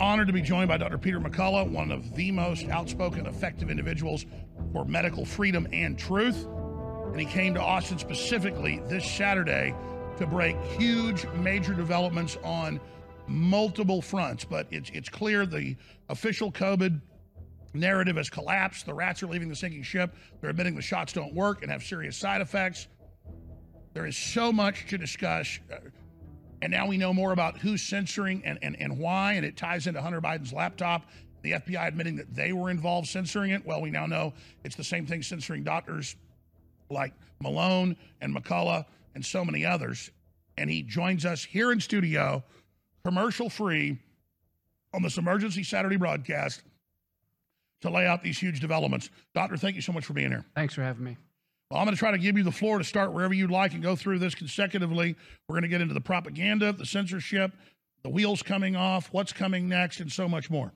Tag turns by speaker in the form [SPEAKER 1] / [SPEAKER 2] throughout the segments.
[SPEAKER 1] Honored to be joined by Dr. Peter McCullough, one of the most outspoken, effective individuals for medical freedom and truth. And he came to Austin specifically this Saturday to break huge major developments on multiple fronts. But it's, it's clear the official COVID narrative has collapsed. The rats are leaving the sinking ship. They're admitting the shots don't work and have serious side effects. There is so much to discuss. Uh, And now we know more about who's censoring and, and, and why, and it ties into Hunter Biden's laptop. The FBI admitting that they were involved censoring it. Well, we now know it's the same thing censoring doctors like Malone and McCullough and so many others. And he joins us here in studio, commercial free, on this emergency Saturday broadcast to lay out these huge developments. Doctor, thank you so much for being here.
[SPEAKER 2] Thanks for having me.
[SPEAKER 1] Well, I'm going to try to give you the floor to start wherever you'd like and go through this consecutively. We're going to get into the propaganda, the censorship, the wheels coming off, what's coming next, and so much more.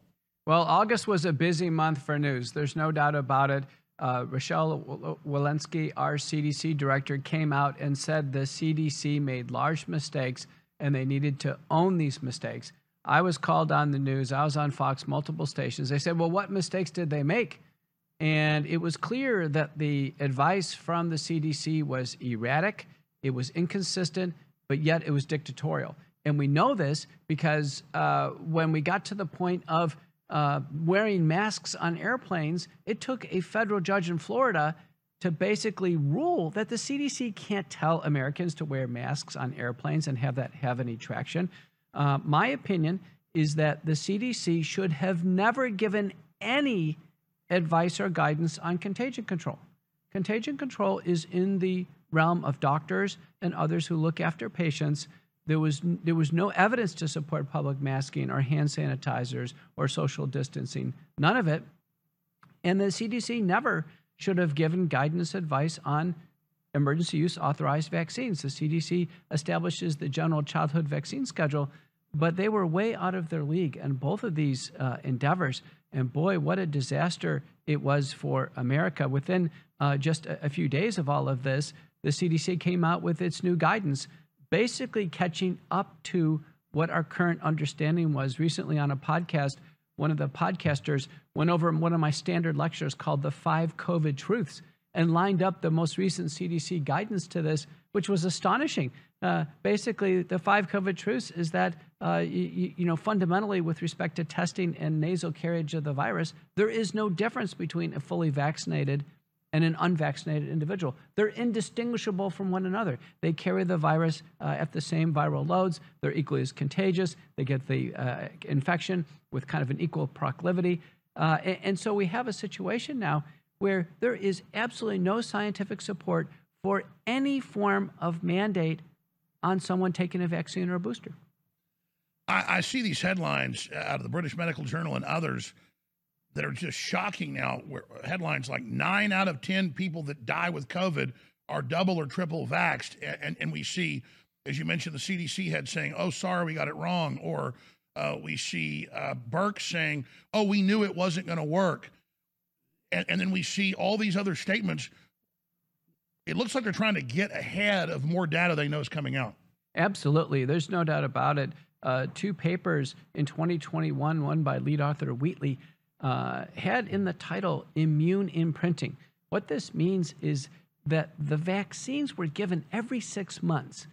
[SPEAKER 2] Well, August was a busy month for news. There's no doubt about it. Uh, Rochelle Walensky, our CDC director, came out and said the CDC made large mistakes and they needed to own these mistakes. I was called on the news. I was on Fox, multiple stations. They said, Well, what mistakes did they make? And it was clear that the advice from the CDC was erratic, it was inconsistent, but yet it was dictatorial. And we know this because uh, when we got to the point of uh, wearing masks on airplanes, it took a federal judge in Florida to basically rule that the CDC can't tell Americans to wear masks on airplanes and have that have any traction. Uh, my opinion is that the CDC should have never given any advice or guidance on contagion control. Contagion control is in the realm of doctors and others who look after patients. There was, there was no evidence to support public masking or hand sanitizers or social distancing, none of it. And the CDC never should have given guidance advice on emergency use authorized vaccines. The CDC establishes the general childhood vaccine schedule, but they were way out of their league. And both of these uh, endeavors and boy, what a disaster it was for America. Within uh, just a, a few days of all of this, the CDC came out with its new guidance, basically catching up to what our current understanding was. Recently, on a podcast, one of the podcasters went over one of my standard lectures called The Five COVID Truths and lined up the most recent CDC guidance to this, which was astonishing. Uh, basically, the five COVID truths is that, uh, you, you, know, fundamentally with respect to testing and nasal carriage of the virus, there is no difference between a fully vaccinated and an unvaccinated individual. They're indistinguishable from one another. They carry the virus uh, at the same viral loads. They're equally as contagious. They get the uh, infection with kind of an equal proclivity. Uh, and, and so we have a situation now where there is absolutely no scientific support for any form of mandate on someone taking a vaccine or a booster.
[SPEAKER 1] I, I see these headlines out of the British Medical Journal and others that are just shocking now. Where headlines like nine out of 10 people that die with COVID are double or triple vaxxed. And, and we see, as you mentioned, the CDC head saying, oh, sorry, we got it wrong. Or uh, we see uh, Birx saying, oh, we knew it wasn't going to work. And, and then we see all these other statements it looks like they're trying to get ahead of more data they know is coming out.
[SPEAKER 2] Absolutely. There's no doubt about it. Uh, two papers in 2021, one by lead author Wheatley, uh, had in the title immune imprinting. What this means is that the vaccines were given every six months,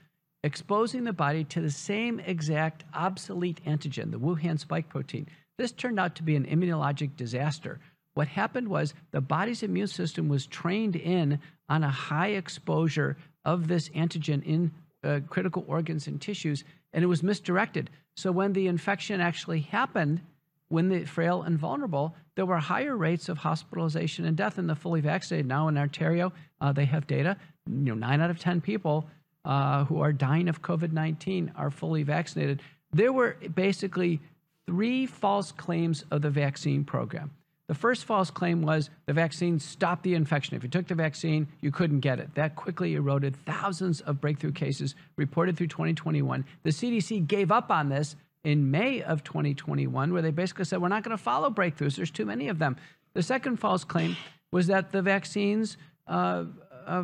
[SPEAKER 2] exposing the body to the same exact obsolete antigen, the Wuhan spike protein. This turned out to be an immunologic disaster. What happened was the body's immune system was trained in on a high exposure of this antigen in uh, critical organs and tissues, and it was misdirected. So when the infection actually happened, when the frail and vulnerable, there were higher rates of hospitalization and death in the fully vaccinated. Now in Ontario, uh, they have data. You know, nine out of ten people uh, who are dying of COVID-19 are fully vaccinated. There were basically three false claims of the vaccine program. The first false claim was the vaccine stopped the infection. If you took the vaccine, you couldn't get it. That quickly eroded thousands of breakthrough cases reported through 2021. The CDC gave up on this in May of 2021, where they basically said, We're not going to follow breakthroughs. There's too many of them. The second false claim was that the vaccines uh, uh,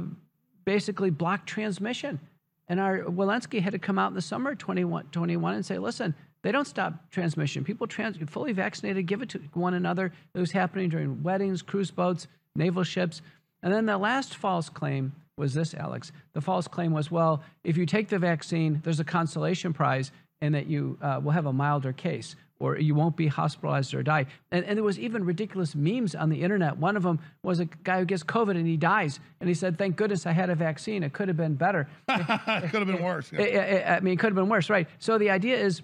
[SPEAKER 2] basically blocked transmission. And our Walensky had to come out in the summer of 2021 and say, Listen, They don't stop transmission. People trans- fully vaccinated give it to one another. It was happening during weddings, cruise boats, naval ships. And then the last false claim was this, Alex. The false claim was, well, if you take the vaccine, there's a consolation prize, and that you uh, will have a milder case or you won't be hospitalized or die. And, and there was even ridiculous memes on the internet. One of them was a guy who gets COVID and he dies, and he said, "Thank goodness I had a vaccine. It could have been better.
[SPEAKER 1] it could have been worse. Yeah.
[SPEAKER 2] It, it, I mean, it could have been worse, right? So the idea is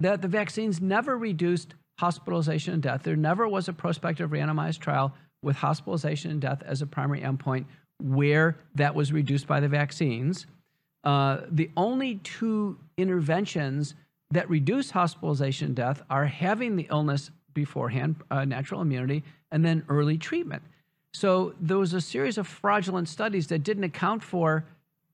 [SPEAKER 2] that the vaccines never reduced hospitalization and death. There never was a prospective randomized trial with hospitalization and death as a primary endpoint where that was reduced by the vaccines. Uh, the only two interventions that reduce hospitalization and death are having the illness beforehand, uh, natural immunity, and then early treatment. So there was a series of fraudulent studies that didn't account for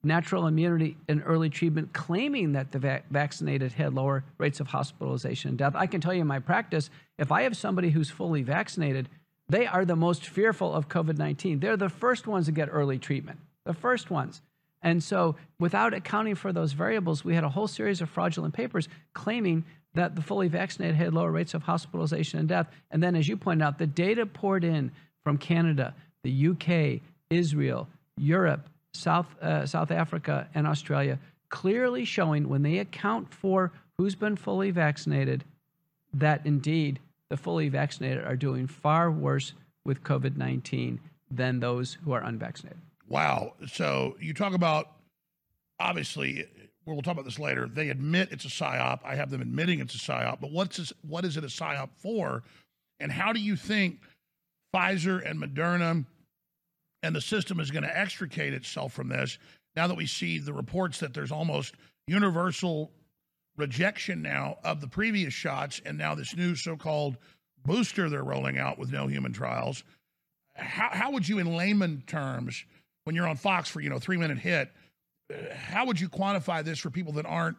[SPEAKER 2] natural immunity and early treatment, claiming that the va- vaccinated had lower rates of hospitalization and death. I can tell you in my practice, if I have somebody who's fully vaccinated, they are the most fearful of COVID 19. They're the first ones to get early treatment, the first ones. And so, without accounting for those variables, we had a whole series of fraudulent papers claiming that the fully vaccinated had lower rates of hospitalization and death. And then, as you pointed out, the data poured in from Canada, the UK, Israel, Europe, South, uh, South Africa, and Australia, clearly showing when they account for who's been fully vaccinated, that indeed the fully vaccinated are doing far worse with COVID 19 than those who are unvaccinated.
[SPEAKER 1] Wow. So you talk about obviously we'll talk about this later. They admit it's a psyop. I have them admitting it's a psyop. But what's this, what is it a psyop for? And how do you think Pfizer and Moderna and the system is going to extricate itself from this now that we see the reports that there's almost universal rejection now of the previous shots and now this new so-called booster they're rolling out with no human trials. How, how would you, in layman terms, when you're on Fox for you know three minute hit, how would you quantify this for people that aren't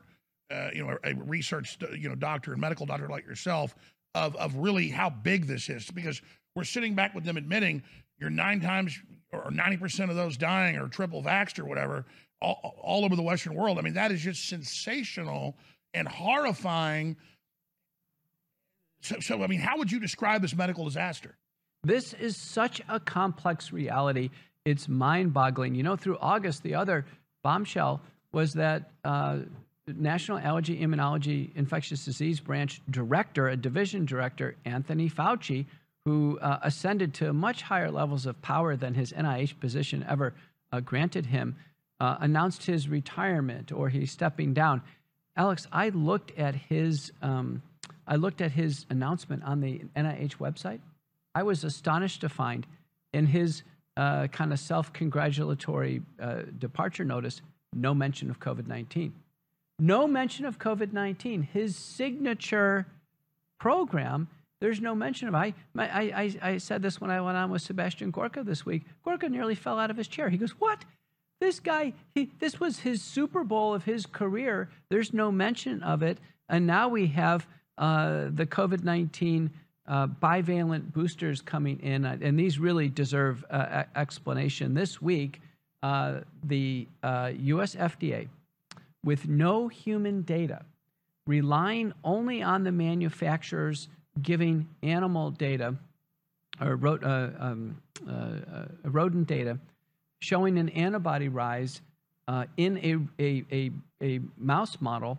[SPEAKER 1] uh, you know a research you know doctor and medical doctor like yourself of of really how big this is because we're sitting back with them admitting you're nine times or 90% of those dying are triple vaxxed or whatever all, all over the Western world. I mean, that is just sensational and horrifying. So, so, I mean, how would you describe this medical disaster?
[SPEAKER 2] This is such a complex reality it's mind boggling. You know, through August, the other bombshell was that uh, National Allergy Immunology Infectious Disease Branch Director, a division director, Anthony Fauci, who uh, ascended to much higher levels of power than his NIH position ever uh, granted him, uh, announced his retirement or he's stepping down. Alex, I looked at his um, I looked at his announcement on the NIH website. I was astonished to find in his uh, kind of self congratulatory uh, departure notice, no mention of COVID 19. No mention of COVID 19. His signature program, there's no mention of I, I, I, I said this when I went on with Sebastian Gorka this week. Gorka nearly fell out of his chair. He goes, What? This guy, he, this was his Super Bowl of his career. There's no mention of it. And now we have uh, the COVID 19 uh, bivalent boosters coming in, uh, and these really deserve uh, explanation. This week, uh, the US uh, FDA, with no human data, relying only on the manufacturers giving animal data or um, rodent data, showing an antibody rise in a, a, a, a mouse model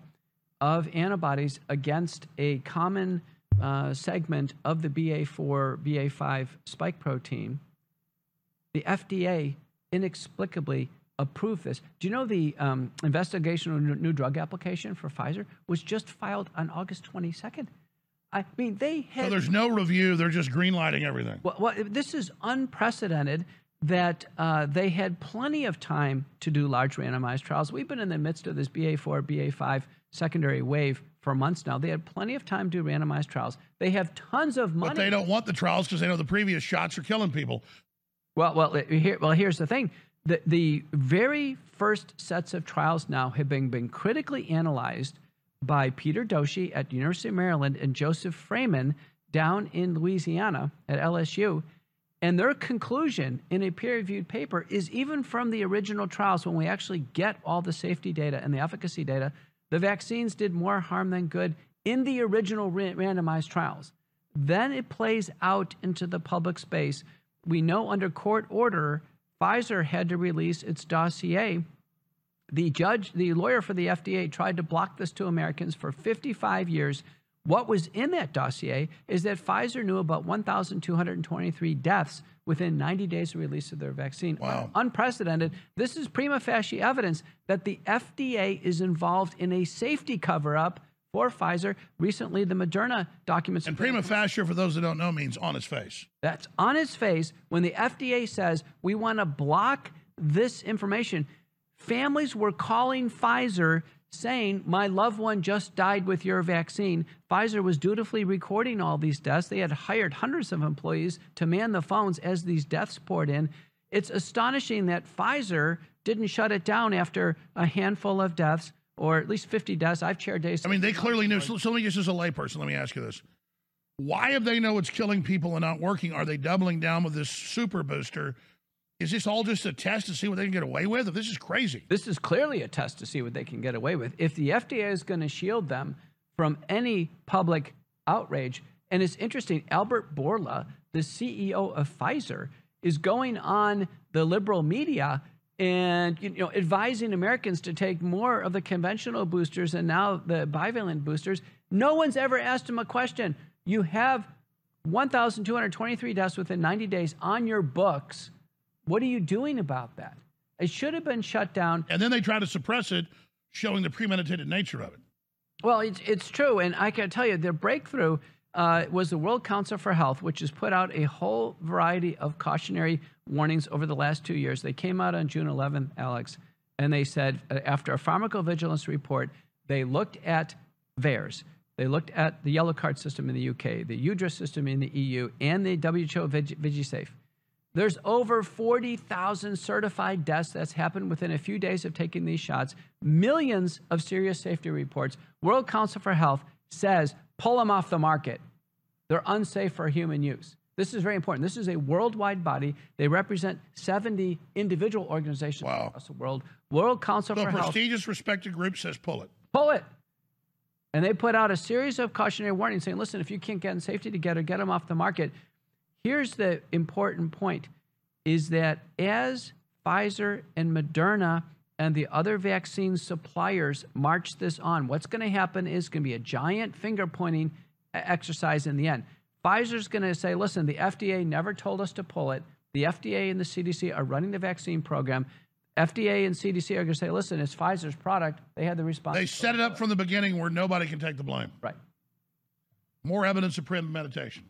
[SPEAKER 2] of antibodies against a common uh, segment of the BA4, BA5 spike protein, the FDA inexplicably approved this. Do you know the um, investigational new drug application for Pfizer was just filed on August 22nd? I mean, they had.
[SPEAKER 1] So there's no review, they're just greenlighting everything.
[SPEAKER 2] Well, well this is unprecedented that uh, they had plenty of time to do large randomized trials. We've been in the midst of this BA4, BA5 secondary wave for months now. They had plenty of time to do randomized trials. They have tons of money.
[SPEAKER 1] But they don't want the trials because they know the previous shots are killing people.
[SPEAKER 2] Well, well, here, well, here's the thing. The, the very first sets of trials now have been, been critically analyzed by Peter Doshi at University of Maryland and Joseph Fraiman down in Louisiana at LSU. And their conclusion in a peer reviewed paper is even from the original trials, when we actually get all the safety data and the efficacy data, the vaccines did more harm than good in the original randomized trials. Then it plays out into the public space. We know under court order, Pfizer had to release its dossier. The judge, the lawyer for the FDA, tried to block this to Americans for 55 years. What was in that dossier is that Pfizer knew about 1,223 deaths within 90 days of release of their vaccine.
[SPEAKER 1] Wow.
[SPEAKER 2] Unprecedented. This is prima facie evidence that the FDA is involved in a safety cover up for Pfizer. Recently, the Moderna documents.
[SPEAKER 1] And prima facie, for those that don't know, means on its face.
[SPEAKER 2] That's on its face when the FDA says we want to block this information. Families were calling Pfizer saying, My loved one just died with your vaccine. Pfizer was dutifully recording all these deaths. They had hired hundreds of employees to man the phones as these deaths poured in. It's astonishing that Pfizer didn't shut it down after a handful of deaths or at least 50 deaths. I've chaired days.
[SPEAKER 1] I mean, they clearly knew. So, so let me just as a layperson, let me ask you this. Why have they know it's killing people and not working? Are they doubling down with this super booster? Is this all just a test to see what they can get away with? This is crazy.
[SPEAKER 2] This is clearly a test to see what they can get away with. If the FDA is going to shield them from any public outrage, and it's interesting, Albert Bourla, the CEO of Pfizer, is going on the liberal media and you know advising Americans to take more of the conventional boosters and now the bivalent boosters. No one's ever asked him a question. You have 1,223 deaths within 90 days on your books what are you doing about that? It should have been shut down.
[SPEAKER 1] And then they try to suppress it, showing the premeditated nature of it.
[SPEAKER 2] Well, it's, it's true. And I can tell you, their breakthrough uh, was the World Council for Health, which has put out a whole variety of cautionary warnings over the last two years. They came out on June 11th, Alex, and they said uh, after a pharmacovigilance report, they looked at VAERS. They looked at the yellow card system in the UK, the UDRA system in the EU, and the WHO VigiSafe. There's over 40,000 certified deaths that's happened within a few days of taking these shots, millions of serious safety reports. World Council for Health says pull them off the market. They're unsafe for human use. This is very important. This is a worldwide body. They represent 70 individual organizations wow. across the world. World Council
[SPEAKER 1] so
[SPEAKER 2] for
[SPEAKER 1] Health.
[SPEAKER 2] Health.
[SPEAKER 1] The prestigious, respected group says pull it.
[SPEAKER 2] Pull it. And they put out a series of cautionary warnings saying, listen, if you can't get in safety together, get them off the market. Here's the important point is that as Pfizer and Moderna and the other vaccine suppliers march this on, what's going to happen is going to be a giant finger pointing exercise in the end. Pfizer's going to say, listen, the FDA never told us to pull it. The FDA and the CDC are running the vaccine program. FDA and CDC are going to say, listen, it's Pfizer's product. They had the response.
[SPEAKER 1] They set it up from the beginning where nobody can take the blame.
[SPEAKER 2] Right.
[SPEAKER 1] More evidence of premeditation.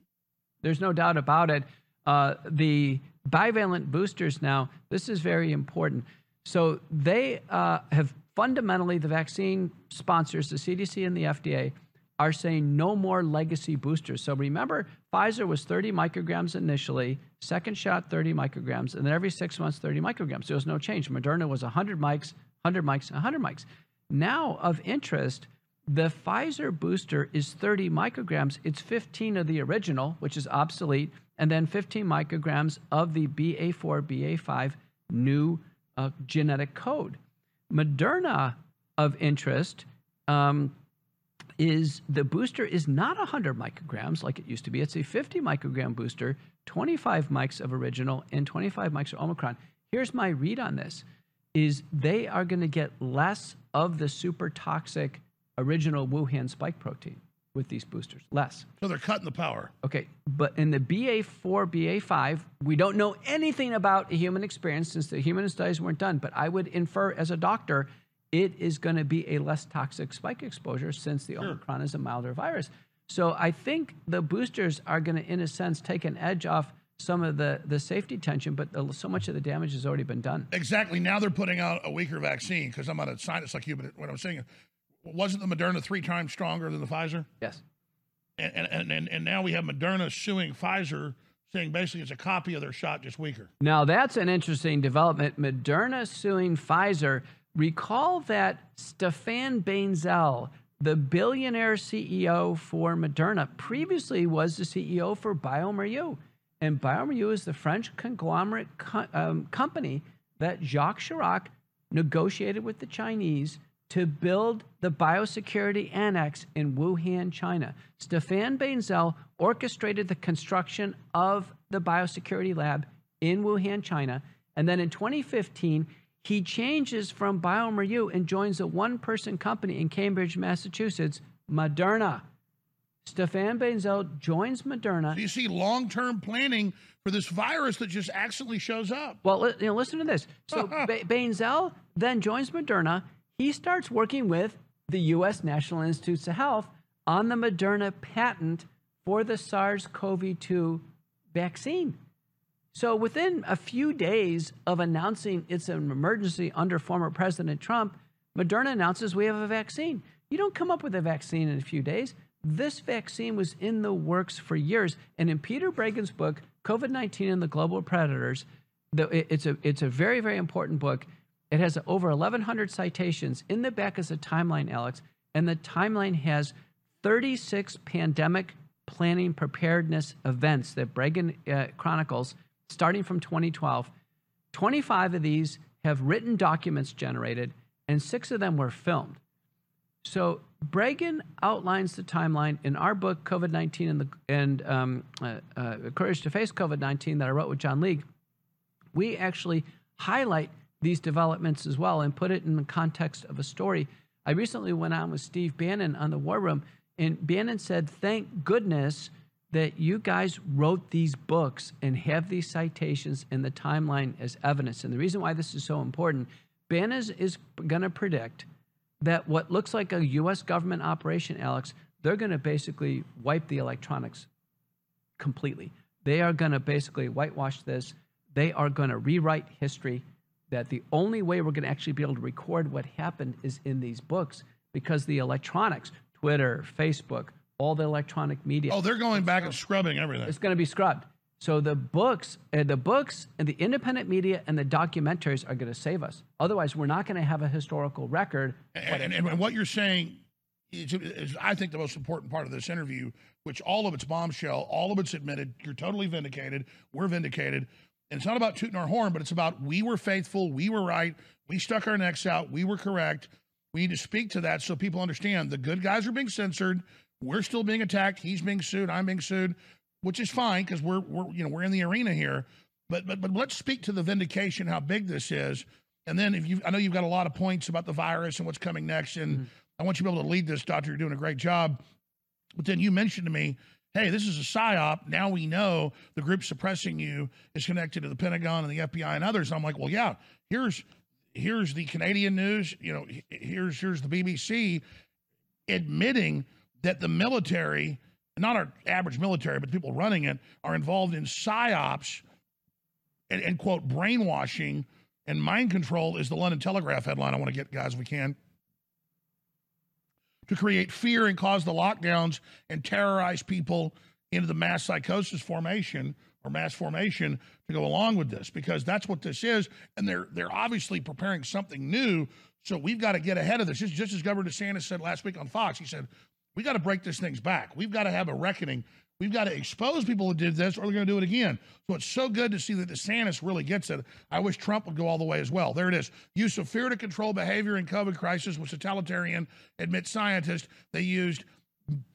[SPEAKER 2] There's no doubt about it. Uh, the bivalent boosters now, this is very important. So they uh, have fundamentally, the vaccine sponsors, the CDC and the FDA, are saying no more legacy boosters. So remember, Pfizer was 30 micrograms initially, second shot 30 micrograms, and then every six months 30 micrograms. There was no change. Moderna was 100 mics, 100 mics, 100 mics. Now, of interest, the Pfizer booster is 30 micrograms. It's 15 of the original, which is obsolete, and then 15 micrograms of the BA4, BA5 new uh, genetic code. Moderna of interest um, is the booster is not 100 micrograms like it used to be. It's a 50 microgram booster, 25 mics of original, and 25 mics of Omicron. Here's my read on this: is they are going to get less of the super toxic original Wuhan spike protein with these boosters. Less.
[SPEAKER 1] So they're cutting the power.
[SPEAKER 2] Okay, but in the BA4, BA5, we don't know anything about a human experience since the human studies weren't done. But I would infer as a doctor, it is going to be a less toxic spike exposure since the sure. Omicron is a milder virus. So I think the boosters are going to, in a sense, take an edge off some of the, the safety tension, but the, so much of the damage has already been done.
[SPEAKER 1] Exactly. Now they're putting out a weaker vaccine because I'm not a scientist like you, but what I'm saying wasn't the Moderna three times stronger than the Pfizer?
[SPEAKER 2] Yes.
[SPEAKER 1] And, and, and, and now we have Moderna suing Pfizer, saying basically it's a copy of their shot, just weaker.
[SPEAKER 2] Now, that's an interesting development. Moderna suing Pfizer. Recall that Stéphane Bancel, the billionaire CEO for Moderna, previously was the CEO for bioMérieux. And bioMérieux is the French conglomerate co- um, company that Jacques Chirac negotiated with the Chinese to build the biosecurity annex in Wuhan, China. Stéphane Bancel orchestrated the construction of the biosecurity lab in Wuhan, China. And then in 2015, he changes from bioMérieux and joins a one person company in Cambridge, Massachusetts, Moderna. Stéphane Bancel joins Moderna.
[SPEAKER 1] Do you see long term planning for this virus that just accidentally shows up?
[SPEAKER 2] Well, you know, listen to this. So Bancel then joins Moderna. He starts working with the U.S. National Institutes of Health on the Moderna patent for the SARS CoV 2 vaccine. So within a few days of announcing it's an emergency under former President Trump, Moderna announces we have a vaccine. You don't come up with a vaccine in a few days. This vaccine was in the works for years. And in Peter Breggin's book, COVID 19 and the Global Predators, it's a, it's a very, very important book. It has over 1,100 citations. In the back is a timeline, Alex, and the timeline has 36 pandemic planning preparedness events that Breggin uh, chronicles starting from 2012. 25 of these have written documents generated, and six of them were filmed. So Breggin outlines the timeline in our book, COVID 19 and, the, and um, uh, uh, Courage to Face COVID 19, that I wrote with John Leake. We actually highlight these developments as well and put it in the context of a story. I recently went on with Steve Bannon on the War Room, and Bannon said, Thank goodness that you guys wrote these books and have these citations and the timeline as evidence. And the reason why this is so important, Bannon is, is going to predict that what looks like a U.S. government operation, Alex, they're going to basically wipe the electronics completely. They are going to basically whitewash this. They are going to rewrite history. That the only way we're going to actually be able to record what happened is in these books because the electronics, Twitter, Facebook, all the electronic media.
[SPEAKER 1] Oh, they're going back and scrubbing everything.
[SPEAKER 2] It's going to be scrubbed. So the books, uh, the books, and the independent media and the documentaries are going to save us. Otherwise, we're not going to have a historical record.
[SPEAKER 1] And, and, and what you're saying is, is, I think, the most important part of this interview, which all of it's bombshell, all of it's admitted. You're totally vindicated. We're vindicated. And it's not about tooting our horn, but it's about we were faithful, we were right, we stuck our necks out, we were correct. We need to speak to that so people understand the good guys are being censored. We're still being attacked. He's being sued. I'm being sued, which is fine because we're we're you know we're in the arena here. But but but let's speak to the vindication, how big this is, and then if you I know you've got a lot of points about the virus and what's coming next, and mm-hmm. I want you to be able to lead this, Doctor. You're doing a great job. But then you mentioned to me, hey, this is a psyop. Now we know the group suppressing you is connected to the Pentagon and the FBI and others. I'm like, well, yeah. Here's here's the Canadian news. You know, here's here's the BBC admitting that the military, not our average military, but the people running it, are involved in psyops and, and quote, brainwashing and mind control is the London Telegraph headline I want to get, guys, if we can. To create fear and cause the lockdowns and terrorize people into the mass psychosis formation or mass formation to go along with this because that's what this is and they're they're obviously preparing something new so we've got to get ahead of this just, just as governor desantis said last week on fox he said we got to break this things back. We've got to have a reckoning. We've got to expose people who did this, or they're going to do it again. So it's so good to see that DeSantis really gets it. I wish Trump would go all the way as well. There it is. Use of fear to control behavior in COVID crisis was totalitarian, admit scientists. They used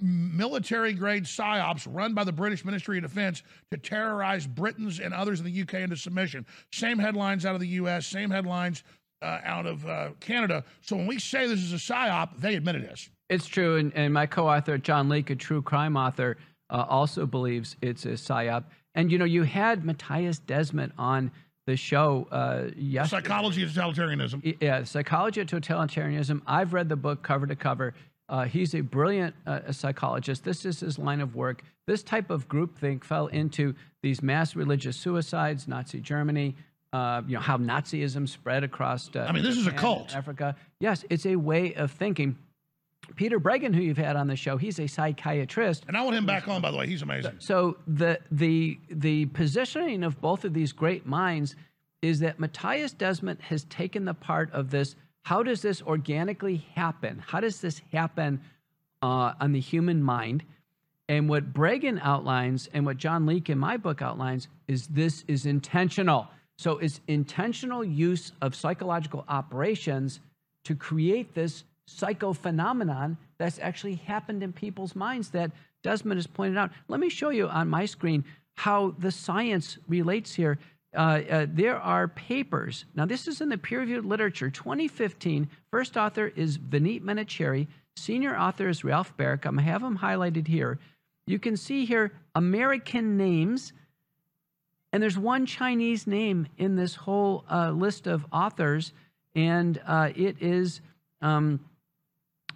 [SPEAKER 1] military grade psyops run by the British Ministry of Defense to terrorize Britons and others in the UK into submission. Same headlines out of the US, same headlines uh, out of uh, Canada. So when we say this is a psyop, they admit it is.
[SPEAKER 2] It's true, and, and my co-author John Leake, a true crime author, uh, also believes it's a psyop. And you know, you had Mattias Desmet on the show uh, yesterday.
[SPEAKER 1] Psychology of totalitarianism.
[SPEAKER 2] Yeah, psychology of totalitarianism. I've read the book cover to cover. Uh, he's a brilliant uh, psychologist. This is his line of work. This type of groupthink fell into these mass religious suicides, Nazi Germany. Uh, you know how Nazism spread across. Uh,
[SPEAKER 1] I mean, this
[SPEAKER 2] Japan,
[SPEAKER 1] is a cult.
[SPEAKER 2] Africa. Yes, it's a way of thinking. Peter Breggin, who you've had on the show, he's a psychiatrist.
[SPEAKER 1] And I want him back on, by the way. He's amazing.
[SPEAKER 2] So the the the positioning of both of these great minds is that Mattias Desmet has taken the part of this. How does this organically happen? How does this happen uh, on the human mind? And what Breggin outlines and what John Leake in my book outlines is this is intentional. So it's intentional use of psychological operations to create this psychophenomenon that's actually happened in people's minds that Desmet has pointed out. Let me show you on my screen how the science relates here. Uh, uh, there are papers. Now, this is in the peer reviewed literature. 2015, first author is Vineet Menachery, senior author is Ralph Baric. I'm going to have them highlighted here. You can see here American names, and there's one Chinese name in this whole uh, list of authors, and uh, it is um,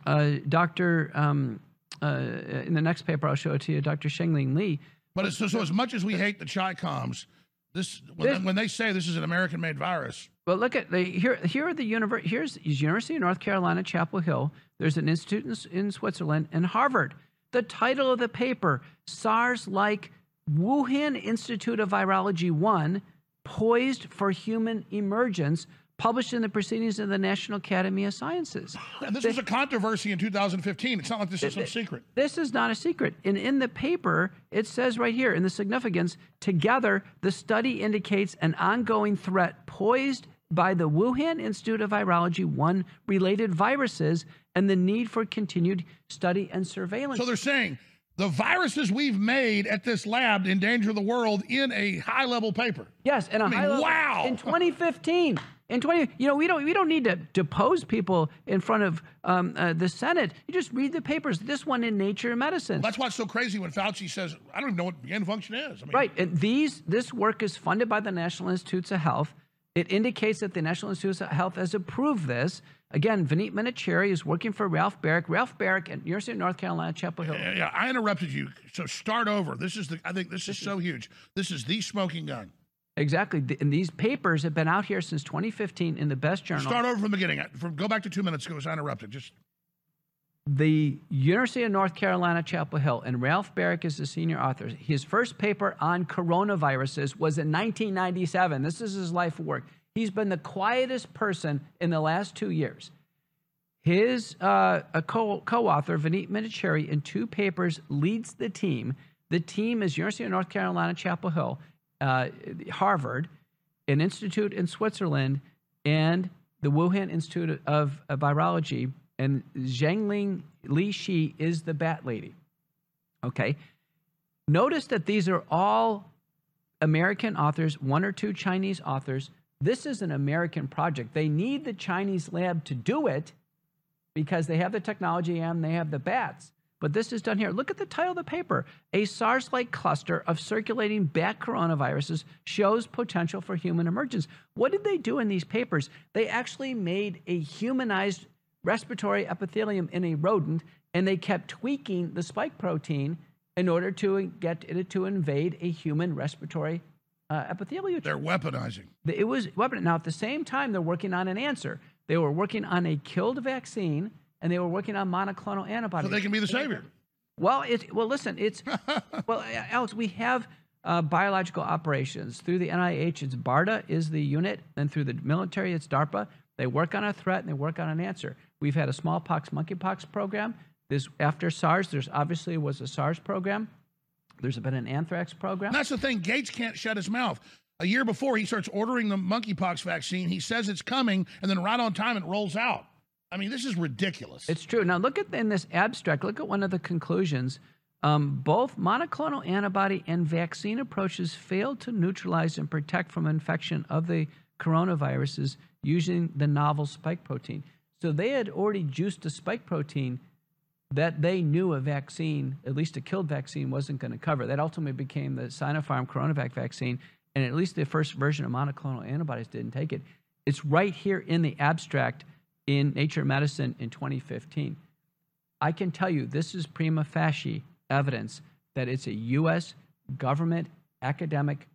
[SPEAKER 2] uh, Dr. Um, uh, in the next paper, I'll show it to you, Dr. Shengling Li.
[SPEAKER 1] But so, so as much as we hate the Chi Coms, this when,
[SPEAKER 2] This-
[SPEAKER 1] they, when they say this is an American-made virus,
[SPEAKER 2] Well, look at the here. Here are the univer- Here's University of North Carolina, Chapel Hill. There's an institute in, in Switzerland and Harvard. The title of the paper: SARS-like Wuhan Institute of Virology One, poised for human emergence, published in the Proceedings of the National Academy of Sciences.
[SPEAKER 1] and this was a controversy in 2015. It's not like this is some secret.
[SPEAKER 2] This is not a secret. And in the paper, it says right here in the significance together, the study indicates an ongoing threat poised by the Wuhan Institute of Virology 1 related viruses and the need for continued study and surveillance.
[SPEAKER 1] So they're saying the viruses we've made at this lab endanger the world in a high-level paper.
[SPEAKER 2] yes, and a
[SPEAKER 1] mean,
[SPEAKER 2] high level,
[SPEAKER 1] wow.
[SPEAKER 2] in 2015. In 20, you know, we don't we don't need to depose people in front of um, uh, the Senate. You just read the papers. This one in Nature Medicine.
[SPEAKER 1] That's why it's so crazy when Fauci says, "I don't even know what gain of function is." I mean,
[SPEAKER 2] Right. And these this work is funded by the National Institutes of Health. It indicates that the National Institutes of Health has approved this. Again, Vineet Menachery is working for Ralph Baric. Ralph Baric at University of North Carolina, Chapel Hill.
[SPEAKER 1] Yeah, yeah, I interrupted you. So start over. This is the. I think this is so huge. This is the smoking gun.
[SPEAKER 2] Exactly. And these papers have been out here since 2015 in the best journal.
[SPEAKER 1] Start over from the beginning. From go back to two minutes ago. As I interrupted. Just
[SPEAKER 2] the University of North Carolina, Chapel Hill, and Ralph Baric is the senior author. His first paper on coronaviruses was in 1997. This is his life work. He's been the quietest person in the last two years. His uh, a co- co-author, Vineet Menachery, in two papers leads the team. The team is University of North Carolina, Chapel Hill, uh, Harvard, an institute in Switzerland, and the Wuhan Institute of Virology. And Zhengling Li Shi is the bat lady. Okay. Notice that these are all American authors, one or two Chinese authors. This is an American project. They need the Chinese lab to do it because they have the technology and they have the bats. But this is done here. Look at the title of the paper. A SARS like cluster of circulating bat coronaviruses shows potential for human emergence. What did they do in these papers? They actually made a humanized respiratory epithelium in a rodent and they kept tweaking the spike protein in order to get it to invade a human respiratory uh, epithelial
[SPEAKER 1] they're weaponizing.
[SPEAKER 2] It was weapon. Now, at the same time, they're working on an answer. They were working on a killed vaccine, and they were working on monoclonal antibodies.
[SPEAKER 1] So they can be the savior.
[SPEAKER 2] well, it well, listen, it's well, Alex, we have uh, biological operations through the NIH. It's BARDA is the unit, and through the military, it's DARPA. They work on a threat and they work on an answer. We've had a smallpox, monkeypox program. This after SARS, there's obviously was a SARS program. There's been an anthrax program.
[SPEAKER 1] And that's the thing. Gates can't shut his mouth. A year before he starts ordering the monkeypox vaccine, he says it's coming, and then right on time it rolls out. I mean, this is ridiculous.
[SPEAKER 2] It's true. Now look at in this abstract. Look at one of the conclusions. Um, both monoclonal antibody and vaccine approaches failed to neutralize and protect from infection of the coronaviruses using the novel spike protein. So they had already juiced a spike protein that they knew a vaccine, at least a killed vaccine, wasn't going to cover. That ultimately became the Sinopharm CoronaVac vaccine, and at least the first version of monoclonal antibodies didn't take it. It's right here in the abstract in Nature Medicine in 2015. I can tell you this is prima facie evidence that it's a U.S. government academic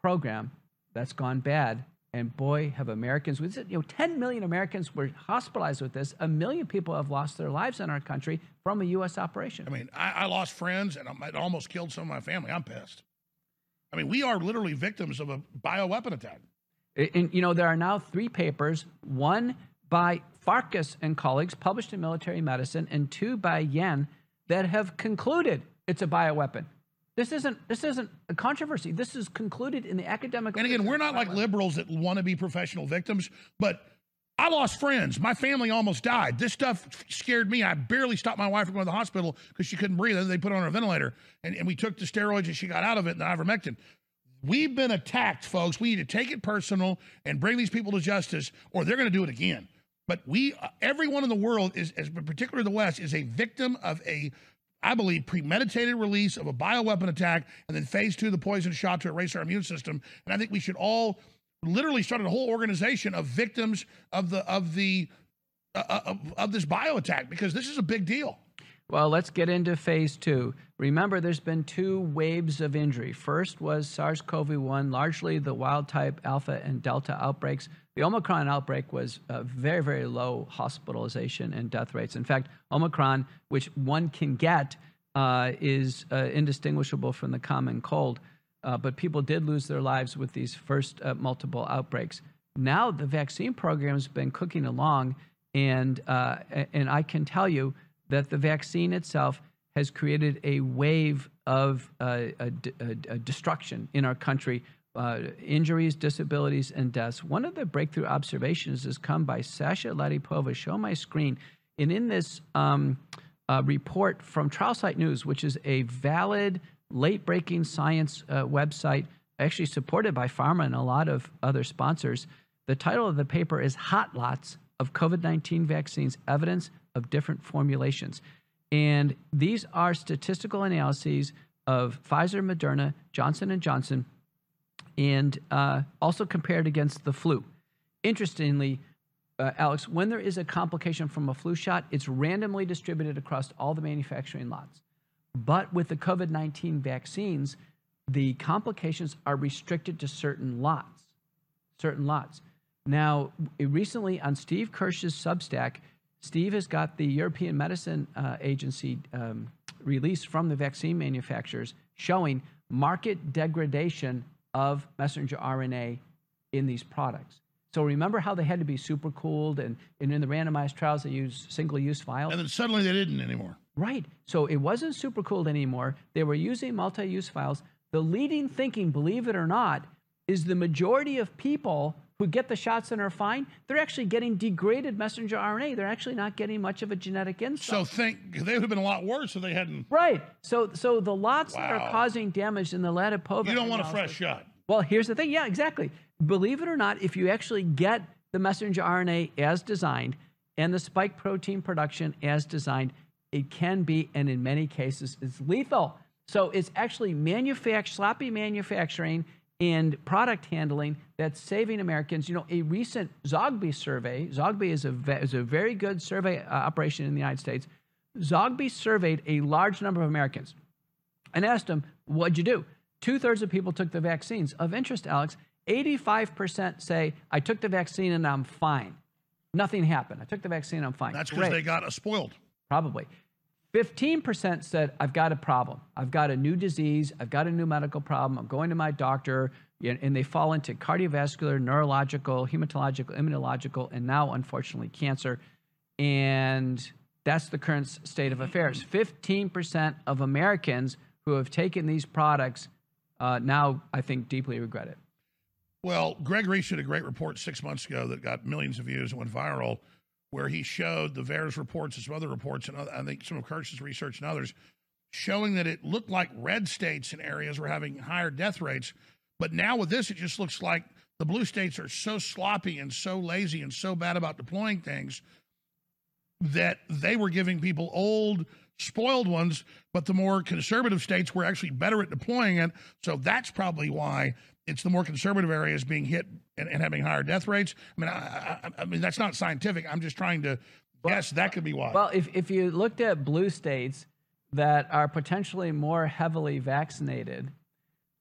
[SPEAKER 2] program that's gone bad. And boy, have Americans, with you know, 10 million Americans were hospitalized with this. A million people have lost their lives in our country from a U.S. operation.
[SPEAKER 1] I mean, I, I lost friends, and it almost killed some of my family. I'm pissed. I mean, we are literally victims of a bioweapon attack.
[SPEAKER 2] And, you know, there are now three papers, one by Farkas and colleagues published in Military Medicine, and two by Yen that have concluded it's a bioweapon. This isn't this isn't a controversy. This is concluded in the academic.
[SPEAKER 1] And again, we're not like liberals that want to be professional victims, but I lost friends. My family almost died. This stuff scared me. I barely stopped my wife from going to the hospital because she couldn't breathe. They put her on a ventilator, and, and we took the steroids, and she got out of it, and the ivermectin. We've been attacked, folks. We need to take it personal and bring these people to justice, or they're going to do it again. But we, everyone in the world is, as particularly the West, is a victim of a, I believe, premeditated release of a bioweapon attack, and then phase two, the poison shot to erase our immune system. And I think we should all literally start a whole organization of victims of the of the uh, uh, of, of this bio attack because this is a big deal.
[SPEAKER 2] Well, let's get into phase two. Remember, there's been two waves of injury. First was SARS CoV 1, largely the wild type alpha and delta outbreaks. The Omicron outbreak was very, very low hospitalization and death rates. In fact, Omicron, which one can get, uh, is uh, indistinguishable from the common cold uh, but people did lose their lives with these first uh, multiple outbreaks. Now the vaccine program has been cooking along, and uh, and I can tell you that the vaccine itself has created a wave of uh, a, a, a destruction in our country. Uh, injuries, disabilities, and deaths. One of the breakthrough observations has come by Sasha Latypova. Show my screen. And in this um, uh, report from TrialSite News, which is a valid late breaking science uh, website, actually supported by pharma and a lot of other sponsors. The title of the paper is Hot Lots of COVID 19 Vaccines Evidence of Different Formulations. And these are statistical analyses of Pfizer, Moderna, Johnson and Johnson, and uh, also compared against the flu. Interestingly, uh, Alex, when there is a complication from a flu shot, it's randomly distributed across all the manufacturing lots. But with the COVID 19 vaccines, the complications are restricted to certain lots. Certain lots. Now, recently on Steve Kirsch's Substack, Steve has got the European Medicine uh, Agency um, release from the vaccine manufacturers showing market degradation of messenger RNA in these products. So remember how they had to be super cooled and, and in the randomized trials they used single use vials?
[SPEAKER 1] And then suddenly they didn't anymore.
[SPEAKER 2] Right. So it wasn't super cooled anymore. They were using multi use vials. The leading thinking, believe it or not, is the majority of people who get the shots and are fine, they're actually getting degraded messenger RNA. They're actually not getting much of a genetic insult.
[SPEAKER 1] So think they would have been a lot worse if they hadn't.
[SPEAKER 2] Right. So so the lots wow. that are causing damage in the Latypova.
[SPEAKER 1] You don't want a fresh shot.
[SPEAKER 2] Well, here's the thing. Yeah, exactly. Believe it or not, if you actually get the messenger RNA as designed and the spike protein production as designed, it can be, and in many cases, it's lethal. So it's actually sloppy manufacturing and product handling that's saving Americans. You know, a recent Zogby survey, Zogby is a, is a very good survey uh, operation in the United States. Zogby surveyed a large number of Americans and asked them, What'd you do? Two thirds of people took the vaccines. Of interest, Alex, 85% say, I took the vaccine and I'm fine. Nothing happened. I took the vaccine, I'm fine.
[SPEAKER 1] That's because they got us spoiled.
[SPEAKER 2] Probably. 15% said, I've got a problem. I've got a new disease. I've got a new medical problem. I'm going to my doctor. And they fall into cardiovascular, neurological, hematological, immunological, and now, unfortunately, cancer. And that's the current state of affairs. 15% of Americans who have taken these products uh, now, I think, deeply regret it.
[SPEAKER 1] Well, Greg Reese did a great report six months ago that got millions of views and went viral where he showed the VAERS reports and some other reports, and I think some of Kirsch's research and others, showing that it looked like red states and areas were having higher death rates. But now with this, it just looks like the blue states are so sloppy and so lazy and so bad about deploying things that they were giving people old, spoiled ones, but the more conservative states were actually better at deploying it. So that's probably why it's the more conservative areas being hit and, and having higher death rates. I mean, I, I, I, mean that's not scientific. I'm just trying to well, guess that could be why.
[SPEAKER 2] Well, if if you looked at blue states that are potentially more heavily vaccinated,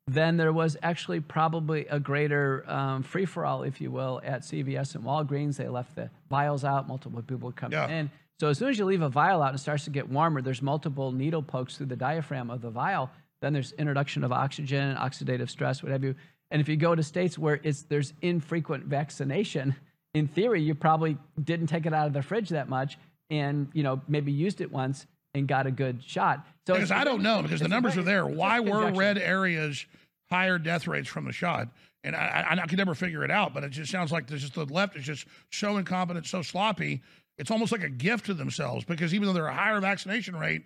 [SPEAKER 2] then there was actually probably a greater um, free for all, if you will, at CVS and Walgreens. They left the vials out. Multiple people coming yeah. in. So as soon as you leave a vial out and it starts to get warmer, there's multiple needle pokes through the diaphragm of the vial. Then there's introduction of oxygen, and oxidative stress, what have you. And if you go to states where it's there's infrequent vaccination, in theory, you probably didn't take it out of the fridge that much, and you know maybe used it once and got a good shot.
[SPEAKER 1] So because I don't know because the numbers are there. Why were red areas higher death rates from the shot? And I, I, I could never figure it out, but it just sounds like there's just the left is just so incompetent, so sloppy. It's almost like a gift to themselves because even though they're a higher vaccination rate,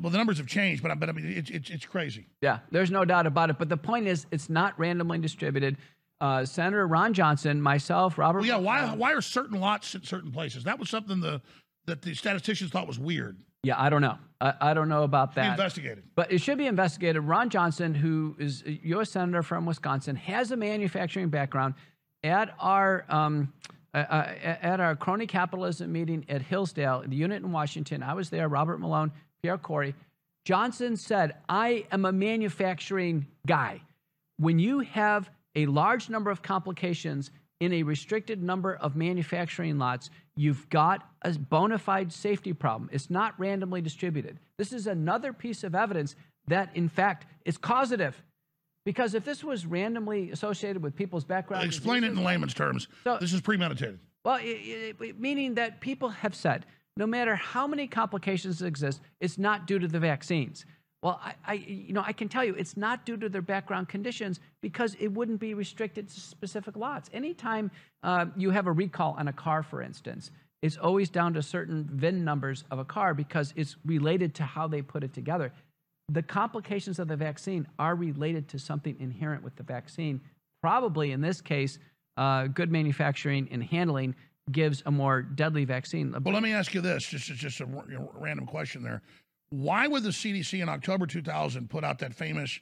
[SPEAKER 1] well, the numbers have changed, but I, but I mean, it's, it's, it's crazy.
[SPEAKER 2] Yeah, there's no doubt about it. But the point is, it's not randomly distributed. Uh, Senator Ron Johnson, myself, Robert.
[SPEAKER 1] Well, yeah, why why are certain lots in certain places? That was something the that the statisticians thought was weird.
[SPEAKER 2] Yeah, I don't know. I, I don't know about that.
[SPEAKER 1] Investigated.
[SPEAKER 2] But it should be investigated. Ron Johnson, who is a U.S. Senator from Wisconsin, has a manufacturing background. At our um, uh, uh, at our crony capitalism meeting at Hillsdale, the unit in Washington, I was there. Robert Malone, Pierre Kory. Johnson said, "I am a manufacturing guy. When you have a large number of complications in a restricted number of manufacturing lots, you've got a bona fide safety problem. It's not randomly distributed. This is another piece of evidence that, in fact, is causative. Because if this was randomly associated with people's background,
[SPEAKER 1] explain diseases, it in layman's terms. So, this is premeditated.
[SPEAKER 2] Well, it, it, meaning that people have said, no matter how many complications exist, it's not due to the vaccines. Well, I, I, you know, I can tell you it's not due to their background conditions because it wouldn't be restricted to specific lots. Anytime uh, you have a recall on a car, for instance, it's always down to certain VIN numbers of a car because it's related to how they put it together. The complications of the vaccine are related to something inherent with the vaccine. Probably in this case, uh, good manufacturing and handling gives a more deadly vaccine.
[SPEAKER 1] Well, let me ask you this, just just a random question there. Why would the CDC in October 2000 put out that famous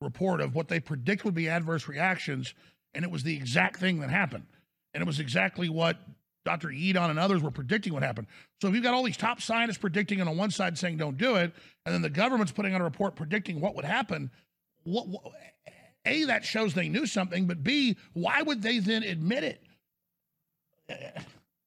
[SPEAKER 1] report of what they predict would be adverse reactions, and it was the exact thing that happened, and it was exactly what Dr. Yeadon and others were predicting what happened. So if you've got all these top scientists predicting, and on one side saying don't do it, and then the government's putting out a report predicting what would happen, what, what a that shows they knew something, but b why would they then admit it?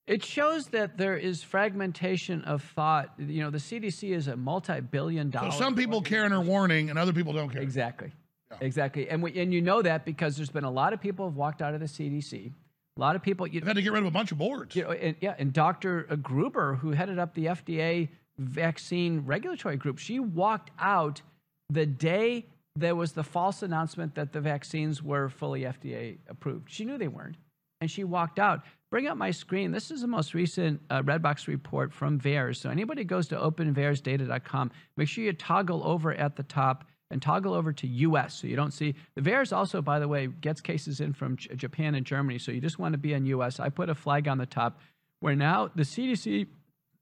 [SPEAKER 2] It shows that there is fragmentation of thought. You know, the CDC is a multi-billion dollar.
[SPEAKER 1] So some people care and are warning, and other people don't care.
[SPEAKER 2] Exactly, yeah. exactly, and we, and you know that because there's been a lot of people have walked out of the CDC. A lot of people.
[SPEAKER 1] You have had to get rid of a bunch of boards.
[SPEAKER 2] You know, and, yeah, and Dr. Gruber, who headed up the FDA vaccine regulatory group, she walked out the day there was the false announcement that the vaccines were fully FDA approved. She knew they weren't, and she walked out bring up my screen. This is the most recent uh, Redbox report from VAERS. So anybody goes to openvaersdata.com, make sure you toggle over at the top and toggle over to US so you don't see. The VAERS also, by the way, gets cases in from J- Japan and Germany. So you just want to be in US. I put a flag on the top where now the CDC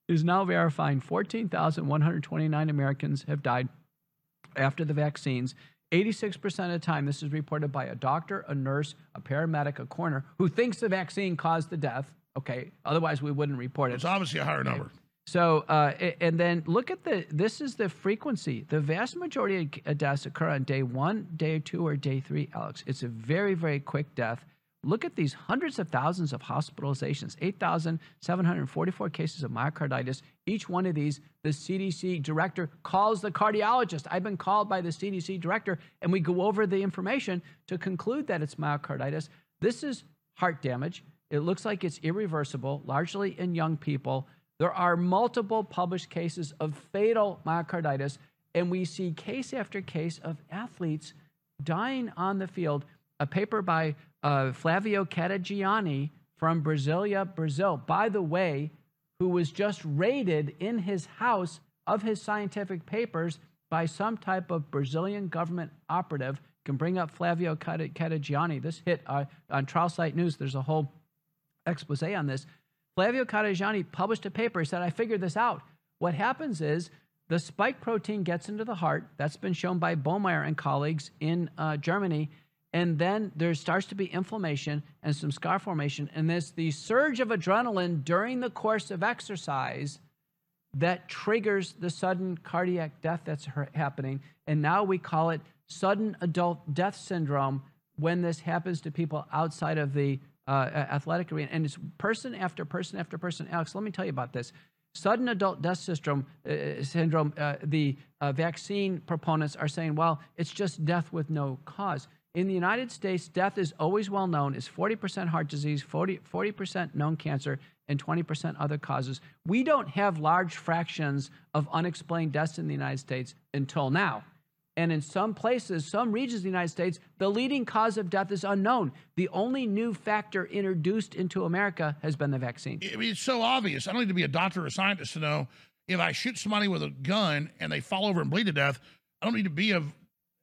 [SPEAKER 2] is now verifying 14,129 Americans have died after the vaccines 86% of the time, this is reported by a doctor, a nurse, a paramedic, a coroner who thinks the vaccine caused the death. Okay, otherwise we wouldn't report it.
[SPEAKER 1] It's obviously a higher number.
[SPEAKER 2] So, uh, and then look at the, this is the frequency. The vast majority of deaths occur on day one, day two, or day three, Alex. It's a very, very quick death. Look at these hundreds of thousands of hospitalizations, 8,744 cases of myocarditis. Each one of these, the CDC director calls the cardiologist. I've been called by the CDC director, and we go over the information to conclude that it's myocarditis. This is heart damage. It looks like it's irreversible, largely in young people. There are multiple published cases of fatal myocarditis, and we see case after case of athletes dying on the field. A paper by uh, Flavio Cadegiani from Brasilia, Brazil, by the way, who was just raided in his house of his scientific papers by some type of Brazilian government operative. Can bring up Flavio Cadegiani. This hit uh, on Trial Site News. There's a whole expose on this. Flavio Cadegiani published a paper. Said, I figured this out. What happens is the spike protein gets into the heart. That's been shown by Baumeier and colleagues in uh, Germany. And then there starts to be inflammation and some scar formation. And there's the surge of adrenaline during the course of exercise that triggers the sudden cardiac death that's happening. And now we call it sudden adult death syndrome when this happens to people outside of the uh, athletic arena. And it's person after person after person. Alex, let me tell you about this. Sudden adult death syndrome, uh, syndrome uh, the uh, vaccine proponents are saying, well, it's just death with no cause. In the United States, death is always well known as 40% heart disease, 40, 40% known cancer, and 20% other causes. We don't have large fractions of unexplained deaths in the United States until now. And in some places, some regions of the United States, the leading cause of death is unknown. The only new factor introduced into America has been the vaccine.
[SPEAKER 1] I mean, it's so obvious. I don't need to be a doctor or a scientist to know if I shoot somebody with a gun and they fall over and bleed to death, I don't need to be a,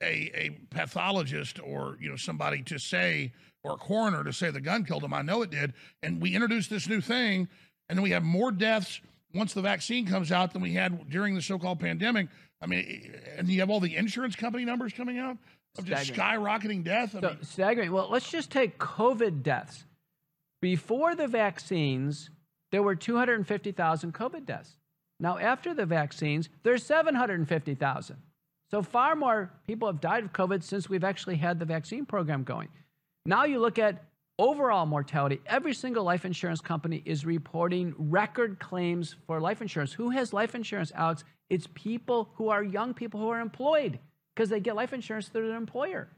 [SPEAKER 1] a, a pathologist or you know somebody to say or a coroner to say the gun killed him. I know it did. And we introduced this new thing, and then we have more deaths once the vaccine comes out than we had during the so-called pandemic. I mean, eh, and you have all the insurance company numbers coming out of just skyrocketing death.
[SPEAKER 2] I so, mean, staggering. Well, let's just take COVID deaths. Before the vaccines, there were 250,000 COVID deaths. Now, after the vaccines, there's 750,000. So far more people have died of COVID since we've actually had the vaccine program going. Now you look at overall mortality. Every single life insurance company is reporting record claims for life insurance. Who has life insurance, Alex? It's people who are young people who are employed because they get life insurance through their employer.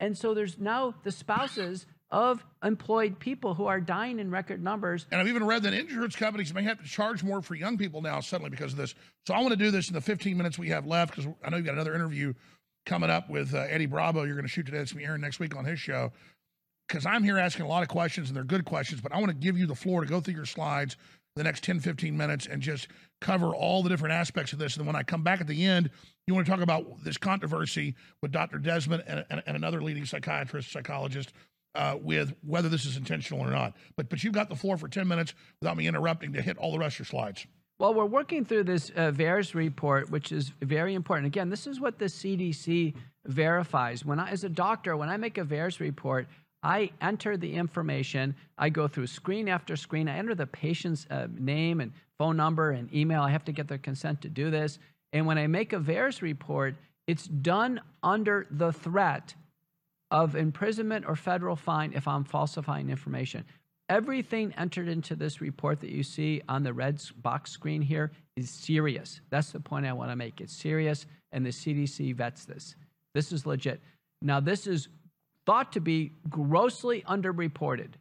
[SPEAKER 2] And so there's now the spouses of employed people who are dying in record numbers.
[SPEAKER 1] And I've even read that insurance companies may have to charge more for young people now suddenly because of this. So I want to do this in the 15 minutes we have left because I know you've got another interview coming up with uh, Eddie Bravo. You're going to shoot today. It's be airing next week on his show. Because I'm here asking a lot of questions and they're good questions, but I want to give you the floor to go through your slides the next 10, 15 minutes and just cover all the different aspects of this. And then when I come back at the end, you want to talk about this controversy with Dr. Desmet and, and, and another leading psychiatrist, psychologist uh, with whether this is intentional or not. But but you've got the floor for 10 minutes without me interrupting to hit all the rest of your slides.
[SPEAKER 2] Well, we're working through this uh, report, which is very important. Again, this is what the CDC verifies. When I, as a doctor, when I make a VAERS report, I enter the information. I go through screen after screen. I enter the patient's uh, name and phone number and email. I have to get their consent to do this. And when I make a VAERS report, it's done under the threat of imprisonment or federal fine if I'm falsifying information. Everything entered into this report that you see on the red box screen here is serious. That's the point I want to make. It's serious, and the CDC vets this. This is legit. Now, this is thought to be grossly underreported.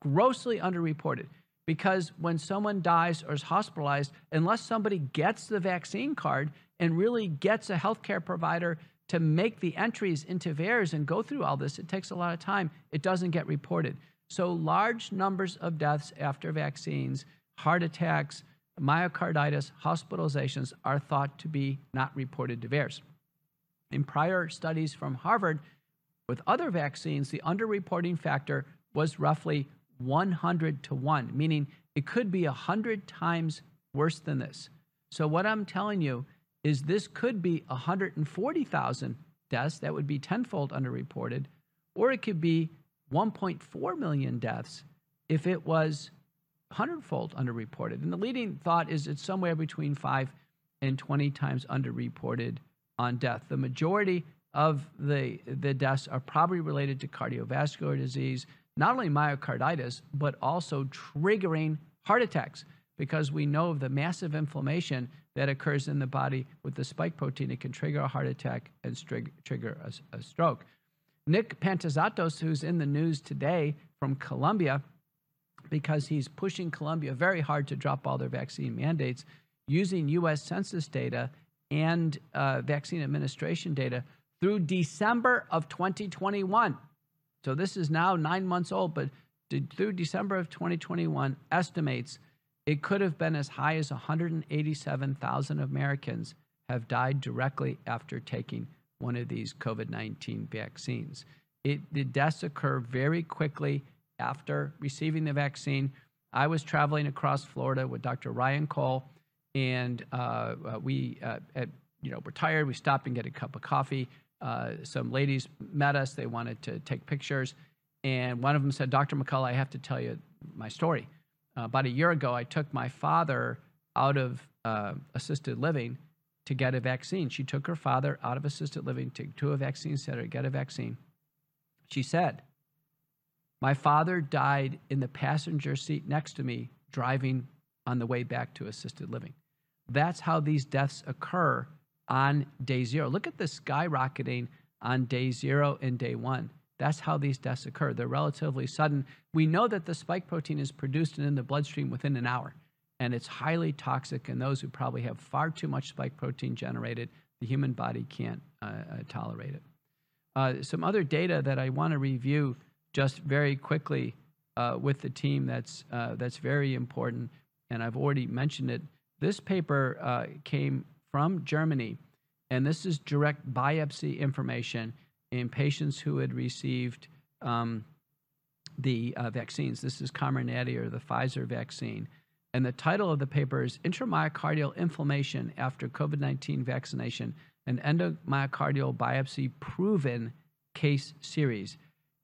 [SPEAKER 2] Grossly underreported. Because when someone dies or is hospitalized, unless somebody gets the vaccine card and really gets a healthcare provider to make the entries into VAERS and go through all this, it takes a lot of time. It doesn't get reported. So, large numbers of deaths after vaccines, heart attacks, myocarditis, hospitalizations are thought to be not reported to VAERS. In prior studies from Harvard, with other vaccines, the underreporting factor was roughly 100 to 1, meaning it could be 100 times worse than this. So, what I'm telling you is this could be 140,000 deaths, that would be tenfold underreported, or it could be 1.4 million deaths if it was 100-fold underreported. And the leading thought is it's somewhere between 5 and 20 times underreported on death. The majority of the, the deaths are probably related to cardiovascular disease, not only myocarditis, but also triggering heart attacks because we know of the massive inflammation that occurs in the body with the spike protein. It can trigger a heart attack and trigger a, a stroke. Nick Pantazatos, who's in the news today from Columbia, because he's pushing Columbia very hard to drop all their vaccine mandates, using U.S. Census data and uh, vaccine administration data through December of 2021. So this is now nine months old, but through December of 2021, estimates it could have been as high as 187,000 Americans have died directly after taking one of these COVID 19 vaccines. It, the deaths occur very quickly after receiving the vaccine. I was traveling across Florida with Dr. Ryan Cole, and uh, uh we, uh, at, you know, were tired. We stopped and get a cup of coffee. Uh, some ladies met us. They wanted to take pictures, and one of them said, "Dr. McCullough, I have to tell you my story." uh, about a year ago, I took my father out of uh, assisted living to get a vaccine. She took her father out of assisted living to, to a vaccine center to get a vaccine. She said, My father died in the passenger seat next to me driving on the way back to assisted living. That's how these deaths occur on day zero. Look at the skyrocketing on day zero and day one. That's how these deaths occur. They're relatively sudden. We know that the spike protein is produced in the bloodstream within an hour, and it's highly toxic. And those who probably have far too much spike protein generated, the human body can't uh, tolerate it. Uh, some other data that I want to review just very quickly uh, with the team that's uh, that's very important, and I've already mentioned it. This paper uh, came from Germany, and this is direct biopsy information in patients who had received um, the uh, vaccines. This is Comirnaty or the Pfizer vaccine. And the title of the paper is Intramyocardial Inflammation After COVID 19 Vaccination An Endomyocardial Biopsy Proven Case Series.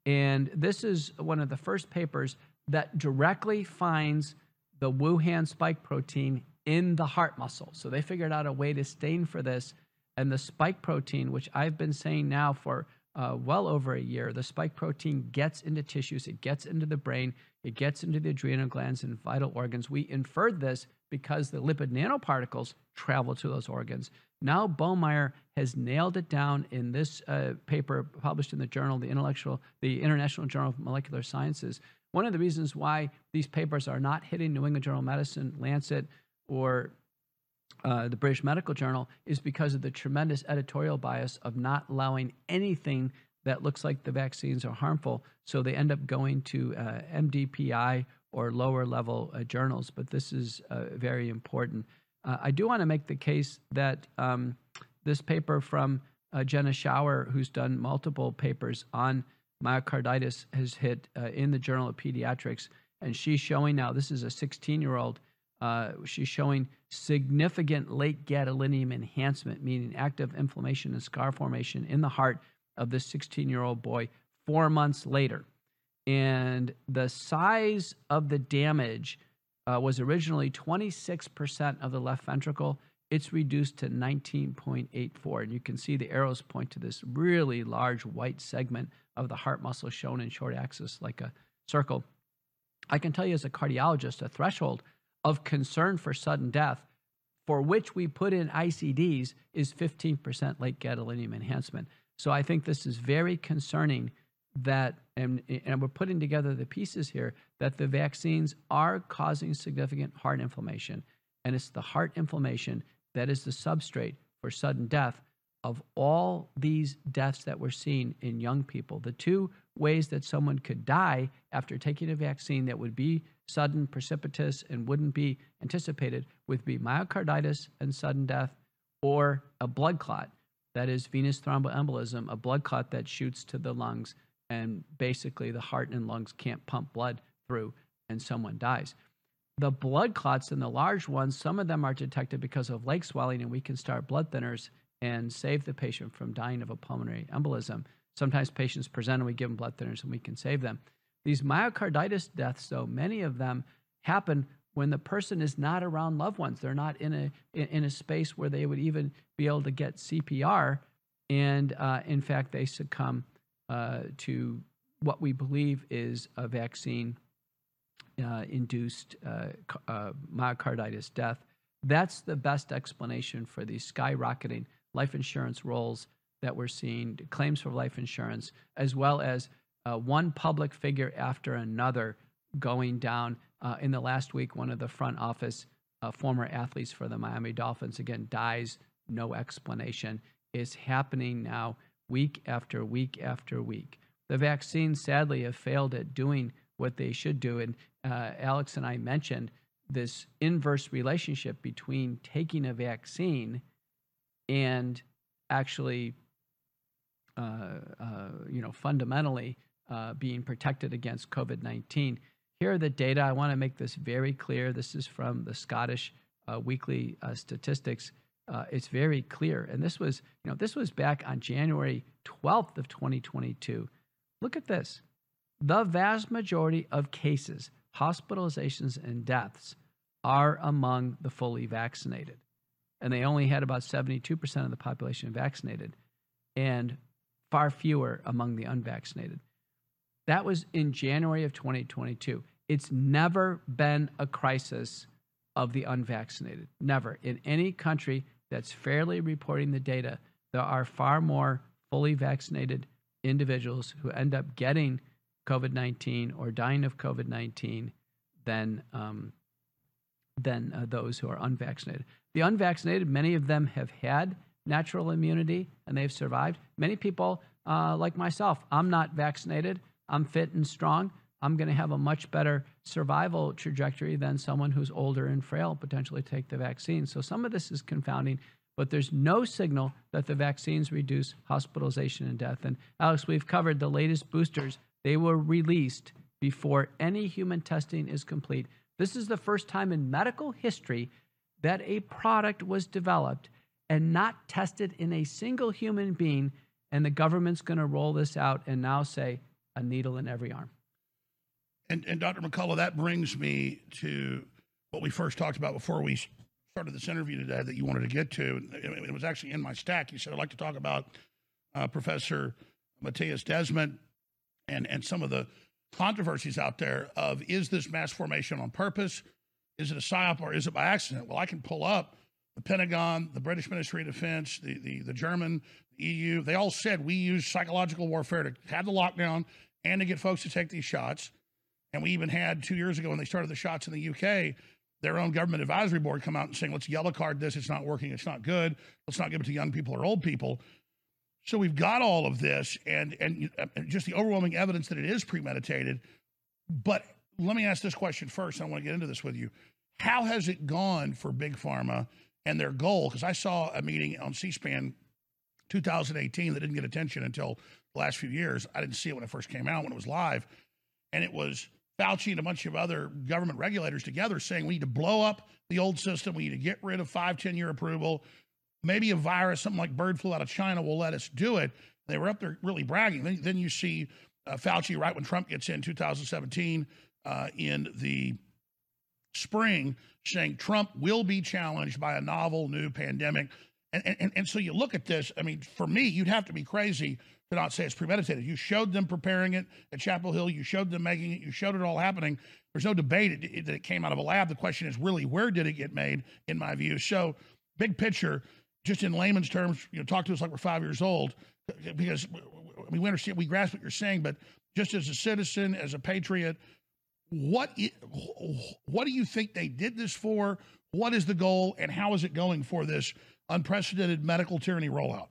[SPEAKER 2] And this is one of the first papers that directly finds the Wuhan spike protein in the heart muscle. So they figured out a way to stain for this. And the spike protein, which I've been saying now for uh, well over a year, the spike protein gets into tissues, it gets into the brain, it gets into the adrenal glands and vital organs. We inferred this because the lipid nanoparticles travel to those organs. Now Baumeier has nailed it down in this uh, paper published in the journal, the intellectual, the International Journal of Molecular Sciences. One of the reasons why these papers are not hitting New England Journal of Medicine, Lancet, or uh, the British Medical Journal is because of the tremendous editorial bias of not allowing anything that looks like the vaccines are harmful. So they end up going to uh, MDPI or lower level uh, journals. But this is uh, very important. Uh, I do want to make the case that um, this paper from uh, Jenna Schauer, who's done multiple papers on myocarditis, has hit in the Journal of Pediatrics. And she's showing now, this is a 16 year old uh, she's showing significant late gadolinium enhancement, meaning active inflammation and scar formation in the heart of this 16 year old boy four months later. And the size of the damage uh, was originally 26% of the left ventricle. It's reduced to 19.84. And you can see the arrows point to this really large white segment of the heart muscle shown in short axis like a circle. I can tell you as a cardiologist, a threshold of concern for sudden death, for which we put in ICDs, is 15% late gadolinium enhancement. So I think this is very concerning that, and, and we're putting together the pieces here, that the vaccines are causing significant heart inflammation. And it's the heart inflammation that is the substrate for sudden death of all these deaths that we're seeing in young people. The two ways that someone could die after taking a vaccine that would be sudden, precipitous, and wouldn't be anticipated would be myocarditis and sudden death or a blood clot. That is venous thromboembolism, a blood clot that shoots to the lungs, and basically the heart and lungs can't pump blood through, and someone dies. The blood clots and the large ones, some of them are detected because of leg swelling, and we can start blood thinners and save the patient from dying of a pulmonary embolism. Sometimes patients present and we give them blood thinners and we can save them. These myocarditis deaths, though, many of them happen when the person is not around loved ones. They're not in a in, a space where they would even be able to get CPR, and uh, in fact, they succumb uh, to what we believe is a vaccine uh, induced uh, uh, myocarditis death. That's the best explanation for these skyrocketing life insurance rolls that we're seeing, claims for life insurance, as well as uh, one public figure after another going down. Uh, in the last week, one of the front office uh, former athletes for the Miami Dolphins, again, dies, no explanation. Is happening now week after week after week. The vaccines, sadly, have failed at doing what they should do. And uh, Alex and I mentioned this inverse relationship between taking a vaccine and actually, you know, fundamentally uh, being protected against COVID 19. Here are the data. I want to make this very clear. This is from the Scottish uh, Weekly uh, Statistics. Uh, it's very clear, and this was, you know, this was back on January 12th of 2022. Look at this. The vast majority of cases, hospitalizations, and deaths are among the fully vaccinated. And they only had about 72% of the population vaccinated, and far fewer among the unvaccinated. That was in January of 2022. It's never been a crisis of the unvaccinated. Never. In any country that's fairly reporting the data, there are far more fully vaccinated individuals who end up getting COVID 19 or dying of COVID 19 than, um, than uh, those who are unvaccinated. The unvaccinated, many of them have had natural immunity and they've survived. Many people, uh, like myself, I'm not vaccinated. I'm fit and strong. I'm going to have a much better survival trajectory than someone who's older and frail potentially take the vaccine. So some of this is confounding, but there's no signal that the vaccines reduce hospitalization and death. And Alex, we've covered the latest boosters. They were released before any human testing is complete. This is the first time in medical history that a product was developed and not tested in a single human being, and the government's going to roll this out and now say a needle in every arm.
[SPEAKER 1] And, and Dr. McCullough, that brings me to what we first talked about before we started this interview today that you wanted to get to. It was actually in my stack. You said, I'd like to talk about uh, Professor Mattias Desmet and, and some of the controversies out there of is this mass formation on purpose? Is it a psyop or is it by accident? Well, I can pull up the Pentagon, the British Ministry of Defense, the, the, the German, the EU. They all said we use psychological warfare to have the lockdown and to get folks to take these shots. And we even had two years ago when they started the shots in the UK, their own government advisory board come out and saying, let's yellow card this. It's not working. It's not good. Let's not give it to young people or old people. So we've got all of this and, and, and just the overwhelming evidence that it is premeditated. But let me ask this question first. I want to get into this with you. How has it gone for Big Pharma and their goal? Because I saw a meeting on C SPAN 2018 that didn't get attention until the last few years. I didn't see it when it first came out, when it was live. And it was Fauci and a bunch of other government regulators together saying we need to blow up the old system. We need to get rid of five, 10 year approval. Maybe a virus, something like bird flu out of China, will let us do it. They were up there really bragging. Then, then you see uh, Fauci right when Trump gets in 2017 uh, in the spring saying Trump will be challenged by a novel new pandemic. And, and, and so you look at this, I mean, for me, you'd have to be crazy to not say it's premeditated. You showed them preparing it at Chapel Hill. You showed them making it. You showed it all happening. There's no debate that it came out of a lab. The question is really where did it get made, in my view. So, big picture, just in layman's terms, you know, talk to us like we're five years old, because we understand, we grasp what you're saying, but just as a citizen, as a patriot, what what do you think they did this for? What is the goal, and how is it going for this unprecedented medical tyranny rollout?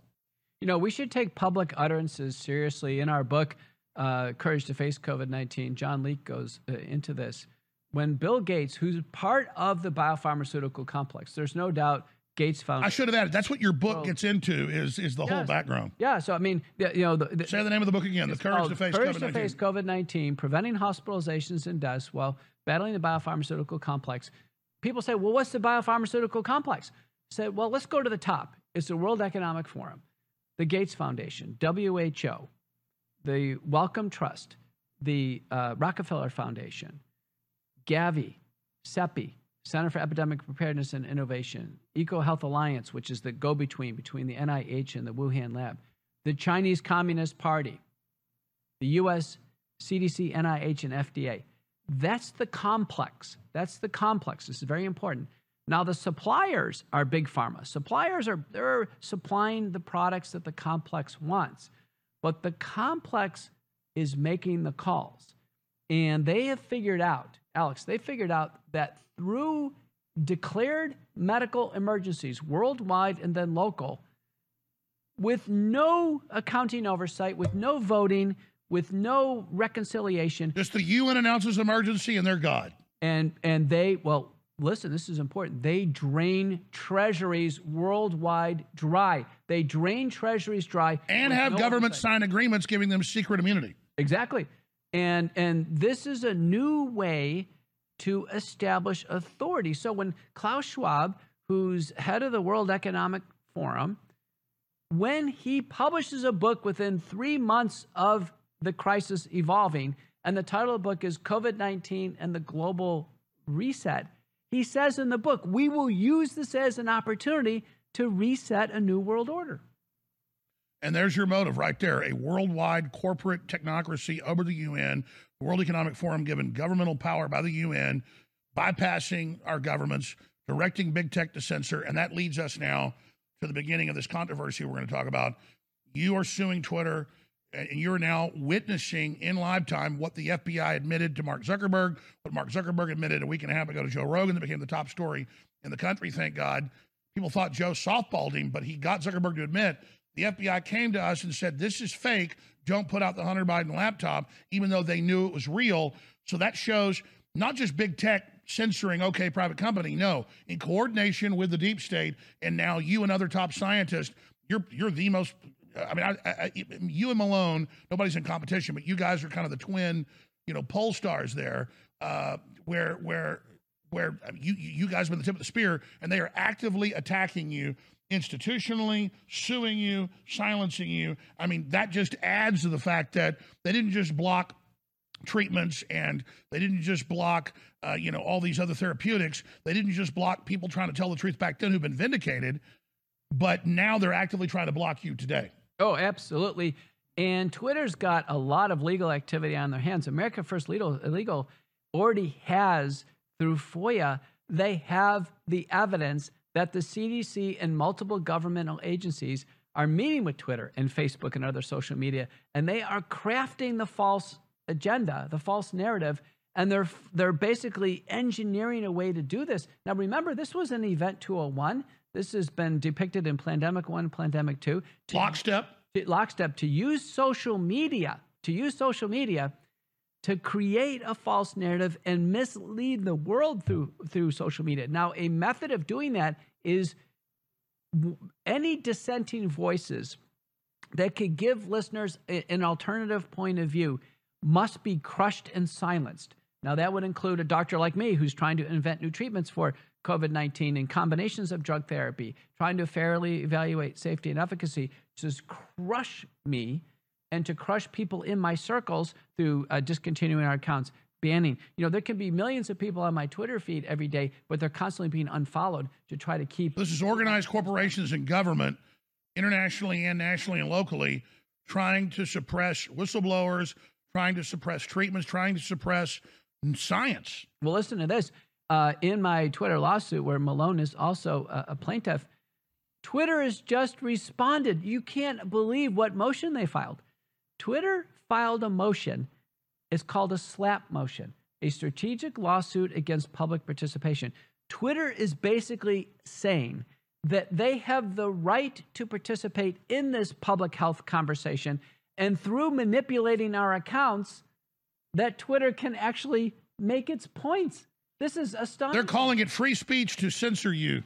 [SPEAKER 2] You know, we should take public utterances seriously. In our book, uh, Courage to Face COVID 19, John Leake goes uh, into this. When Bill Gates, who's part of the biopharmaceutical complex, there's no doubt Gates Foundation.
[SPEAKER 1] I should have added. That's what your book well, gets into is is the yes. whole background.
[SPEAKER 2] Yeah. So I mean, you know, the, the,
[SPEAKER 1] say the name of the book again. The Courage to Face
[SPEAKER 2] Courage
[SPEAKER 1] COVID-19.
[SPEAKER 2] to Face COVID-19: Preventing Hospitalizations and Deaths While Battling the Biopharmaceutical Complex. People say, well, what's the biopharmaceutical complex? Say, well, let's go to the top. It's the World Economic Forum, the Gates Foundation, WHO, the Wellcome Trust, the uh, Rockefeller Foundation, Gavi, CEPI, Center for Epidemic Preparedness and Innovation, EcoHealth Alliance, which is the go between between the NIH and the Wuhan lab, the Chinese Communist Party, the US CDC, NIH, and FDA. That's the complex. That's the complex. This is very important. Now, the suppliers are big pharma. Suppliers are they're supplying the products that the complex wants, but the complex is making the calls. And they have figured out, Alex, they figured out that through declared medical emergencies worldwide and then local, with no accounting oversight, with no voting, with no reconciliation.
[SPEAKER 1] Just the UN announces emergency and they're God.
[SPEAKER 2] And and they well, listen, this is important. They drain treasuries worldwide dry. They drain treasuries dry
[SPEAKER 1] and have no governments sign agreements giving them secret immunity.
[SPEAKER 2] Exactly. And and this is a new way to establish authority. So when Klaus Schwab, who's head of the World Economic Forum, when he publishes a book within three months of the crisis evolving, and the title of the book is COVID 19 and the Global Reset, he says in the book, we will use this as an opportunity to reset a new world order.
[SPEAKER 1] And there's your motive right there a worldwide corporate technocracy over the UN, the World Economic Forum given governmental power by the UN, bypassing our governments, directing big tech to censor. And that leads us now to the beginning of this controversy we're going to talk about. You are suing Twitter, and you're now witnessing in live time what the FBI admitted to Mark Zuckerberg, what Mark Zuckerberg admitted a week and a half ago to Joe Rogan that became the top story in the country, thank God. people thought Joe softballed him, but he got Zuckerberg to admit the FBI came to us and said, This is fake. Don't put out the Hunter Biden laptop, even though they knew it was real. So that shows not just big tech censoring, okay, private company. No, in coordination with the deep state, and now you and other top scientists, you're you're the most. I mean, I, I, you and Malone, nobody's in competition, but you guys are kind of the twin, you know, pole stars there, uh, where where where you you guys have been the tip of the spear, and they are actively attacking you institutionally, suing you, silencing you. I mean, that just adds to the fact that they didn't just block treatments and they didn't just block uh, you know all these other therapeutics. They didn't just block people trying to tell the truth back then who've been vindicated but now they're actively trying to block you today.
[SPEAKER 2] Oh absolutely. And twitter's got a lot of legal activity on their hands. America first legal, legal already has through foia they have the evidence that the cdc and multiple governmental agencies are meeting with twitter and facebook and other social media and they are crafting the false agenda, the false narrative, and they're they're basically engineering a way to do this. Now remember, this was an event 201. This has been depicted in Plandemic 1, Plandemic 2.
[SPEAKER 1] To, lockstep.
[SPEAKER 2] To, lockstep to use social media, to use social media to create a false narrative and mislead the world through through social media. Now, a method of doing that is any dissenting voices that could give listeners an alternative point of view must be crushed and silenced. Now, that would include a doctor like me who's trying to invent new treatments for COVID 19 and combinations of drug therapy, trying to fairly evaluate safety and efficacy, just crush me and to crush people in my circles through uh, discontinuing our accounts, banning. You know, there can be millions of people on my Twitter feed every day, but they're constantly being unfollowed to try to keep.
[SPEAKER 1] This is organized corporations and government, internationally and nationally and locally, trying to suppress whistleblowers, trying to suppress treatments, trying to suppress science.
[SPEAKER 2] Well, listen to this. Uh, in my Twitter lawsuit, where Malone is also a, a plaintiff, Twitter has just responded. You can't believe what motion they filed. Twitter filed a motion. It's called a slap motion, a strategic lawsuit against public participation. Twitter is basically saying that they have the right to participate in this public health conversation and through manipulating our accounts, that Twitter can actually make its points. This is astonishing.
[SPEAKER 1] They're calling it free speech to censor you.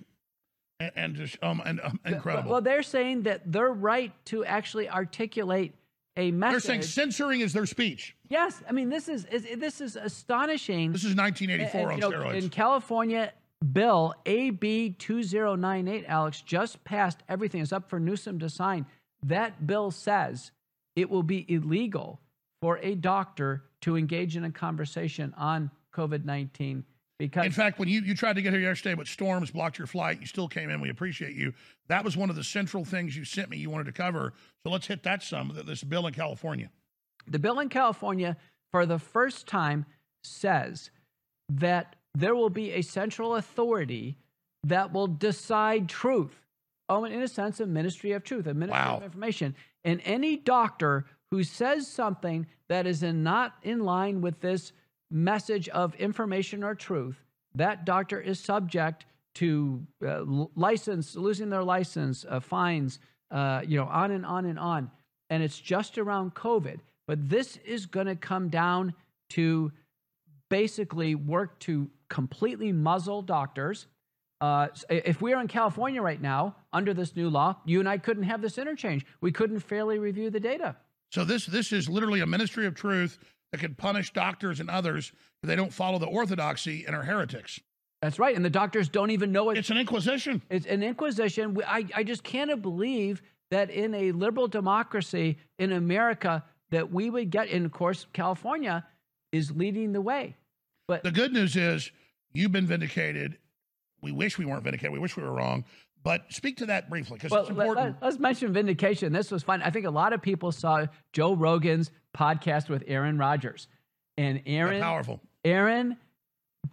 [SPEAKER 1] And, and just um and um, incredible.
[SPEAKER 2] Well, they're saying that their right to actually articulate a message.
[SPEAKER 1] They're saying censoring is their speech.
[SPEAKER 2] Yes, I mean this is, is this is astonishing.
[SPEAKER 1] This is 1984 and, on
[SPEAKER 2] know,
[SPEAKER 1] steroids.
[SPEAKER 2] In California, bill AB 2098, Alex, just passed everything. It's up for Newsom to sign. That bill says it will be illegal for a doctor to engage in a conversation on COVID 19 because
[SPEAKER 1] in fact when you, you tried to get here yesterday but storms blocked your flight you still came in we appreciate you. That was one of the central things you sent me you wanted to cover. So let's hit that some this bill in california.
[SPEAKER 2] The bill in california for the first time says that there will be a central authority that will decide truth. Oh and in a sense a ministry of truth a ministry wow. of information. And any doctor who says something that is in not in line with this message of information or truth, that doctor is subject to uh, license, losing their license, uh, fines, uh, you know, on and on and on. And it's just around COVID. But this is going to come down to basically work to completely muzzle doctors uh, if we are in California right now under this new law, you and I couldn't have this interchange. We couldn't fairly review the data.
[SPEAKER 1] So this this is literally a ministry of truth that could punish doctors and others if they don't follow the orthodoxy and are heretics.
[SPEAKER 2] That's right, and the doctors don't even know it.
[SPEAKER 1] It's an inquisition.
[SPEAKER 2] It's an inquisition. I, I just can't believe that in a liberal democracy in America that we would get. And of course, California is leading the way. But
[SPEAKER 1] the good news is you've been vindicated we wish we weren't vindicated. We wish we were wrong. But speak to that briefly because well, it's important.
[SPEAKER 2] Let, us mention vindication. This was fun. I think a lot of people saw Joe Rogan's podcast with Aaron Rodgers, and Aaron
[SPEAKER 1] powerful.
[SPEAKER 2] Aaron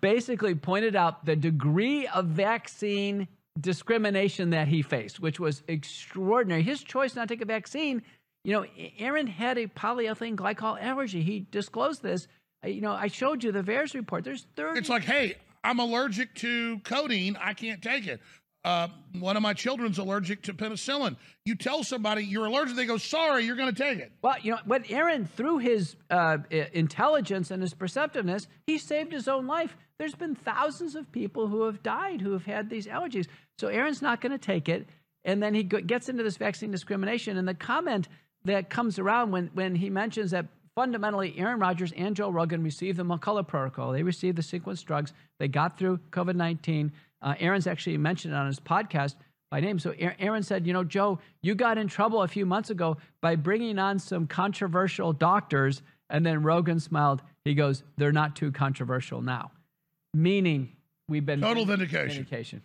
[SPEAKER 2] basically pointed out the degree of vaccine discrimination that he faced, which was extraordinary. His choice not to take a vaccine. You know, Aaron had a polyethylene glycol allergy. He disclosed this. Uh, you know, I showed you the VAERS report. There's 30.
[SPEAKER 1] It's like, hey, I'm allergic to codeine. I can't take it. Uh, one of my children's allergic to penicillin. You tell somebody you're allergic, they go, sorry, you're going to take it.
[SPEAKER 2] Well, you know, what Aaron, through his uh, intelligence and his perceptiveness, he saved his own life. There's been thousands of people who have died who have had these allergies. So Aaron's not going to take it. And then he gets into this vaccine discrimination. And the comment that comes around when, when he mentions that fundamentally Aaron Rodgers and Joe Rogan received the McCullough protocol, they received the sequence drugs, they got through COVID 19. Uh, Aaron's actually mentioned it on his podcast by name. So Aaron said, You know, Joe, you got in trouble a few months ago by bringing on some controversial doctors. And then Rogan smiled. He goes, They're not too controversial now. Meaning, we've been
[SPEAKER 1] total vindication.
[SPEAKER 2] vindication.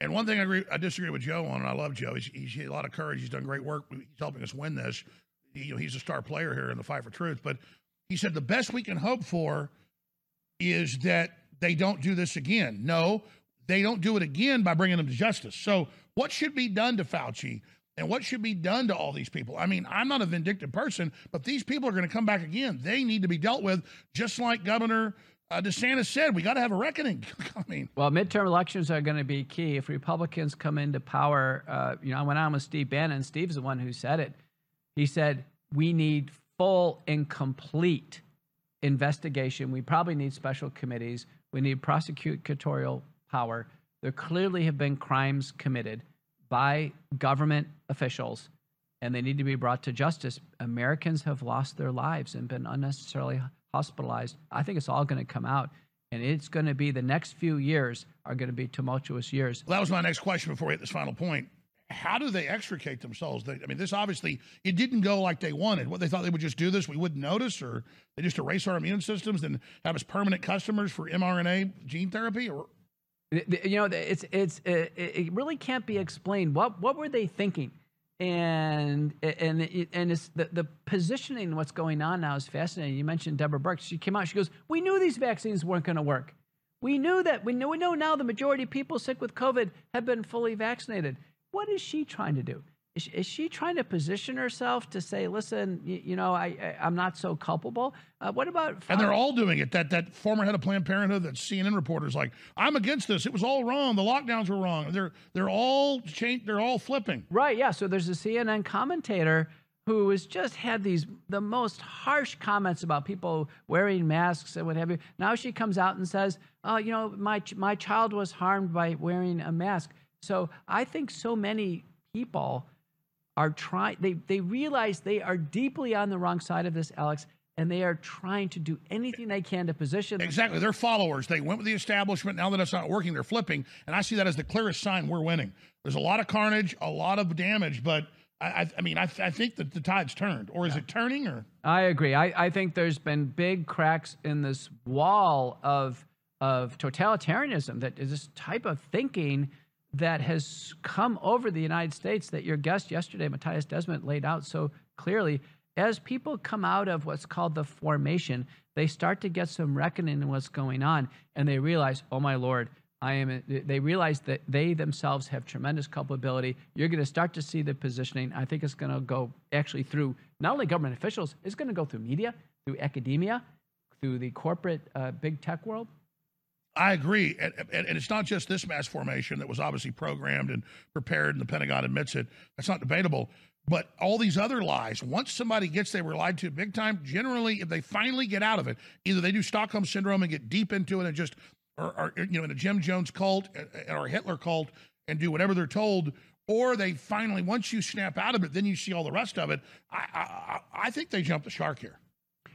[SPEAKER 1] And one thing I agree, I disagree with Joe on, and I love Joe. He's, he's a lot of courage. He's done great work. He's helping us win this. He, you know, he's a star player here in the fight for truth. But he said the best we can hope for is that they don't do this again. No, they don't do it again by bringing them to justice. So, what should be done to Fauci and what should be done to all these people? I mean, I'm not a vindictive person, but these people are going to come back again. They need to be dealt with, just like Governor uh, DeSantis said, we got to have a reckoning. I mean,
[SPEAKER 2] well, midterm elections are going to be key. If Republicans come into power, uh, you know, I went on with Steve Bannon. Steve's the one who said it. He said we need full and complete investigation. We probably need special committees. We need prosecutorial power. There clearly have been crimes committed by government officials, and they need to be brought to justice. Americans have lost their lives and been unnecessarily hospitalized. I think it's all going to come out. And it's going to be the next few years are going to be tumultuous years.
[SPEAKER 1] Well, that was my next question before we hit this final point. How do they extricate themselves? They, I mean, this obviously it didn't go like they wanted. What they thought they would just do this, we wouldn't notice, or they just erase our immune systems and have us permanent customers for mRNA gene therapy, or
[SPEAKER 2] you know, it's it's uh, it really can't be explained. What what were they thinking? and and and it's the, the positioning what's going on now is fascinating. You mentioned Deborah Birx. She came out. She goes, "We knew these vaccines weren't going to work. We knew that. We know. We know now the majority of people sick with COVID have been fully vaccinated. What is she trying to do? Is, is she trying to position herself to say, listen, you, you know, I, I, am not so culpable? Uh, what about.
[SPEAKER 1] And they're all doing it. That, that former head of Planned Parenthood, that CNN reporter's like, I'm against this. It was all wrong. The lockdowns were wrong. They're, they're all change, They're all flipping.
[SPEAKER 2] Right. Yeah. So there's a CNN commentator who has just had these the most harsh comments about people wearing masks and what have you. Now she comes out and says, "Oh, you know, my my child was harmed by wearing a mask." So I think so many people are trying, they, they realize they are deeply on the wrong side of this, Alex, and they are trying to do anything they can to position.
[SPEAKER 1] Exactly. They're followers. They went with the establishment. Now that it's not working, they're flipping. And I see that as the clearest sign we're winning. There's a lot of carnage, a lot of damage, but I, I, mean, I, I, think that the tide's turned, or is yeah. it turning? Or
[SPEAKER 2] I agree. I, I think there's been big cracks in this wall of of totalitarianism. That is this type of thinking that has come over the United States that your guest yesterday, Mattias Desmet, laid out so clearly. As people come out of what's called the formation, they start to get some reckoning in what's going on, and they realize, oh my Lord, I am. They realize that they themselves have tremendous culpability. You're going to start to see the positioning. I think it's going to go actually through not only government officials, it's going to go through media, through academia, through the corporate uh, big tech world.
[SPEAKER 1] I agree. And, and, and, it's not just this mass formation that was obviously programmed and prepared, and the Pentagon admits it. That's not debatable. But all these other lies, once somebody gets they were lied to big time, generally, if they finally get out of it, either they do Stockholm Syndrome and get deep into it and just, or, or you know, in a Jim Jones cult or Hitler cult and do whatever they're told, or they finally, once you snap out of it, then you see all the rest of it. I, I, I think they jump the shark here.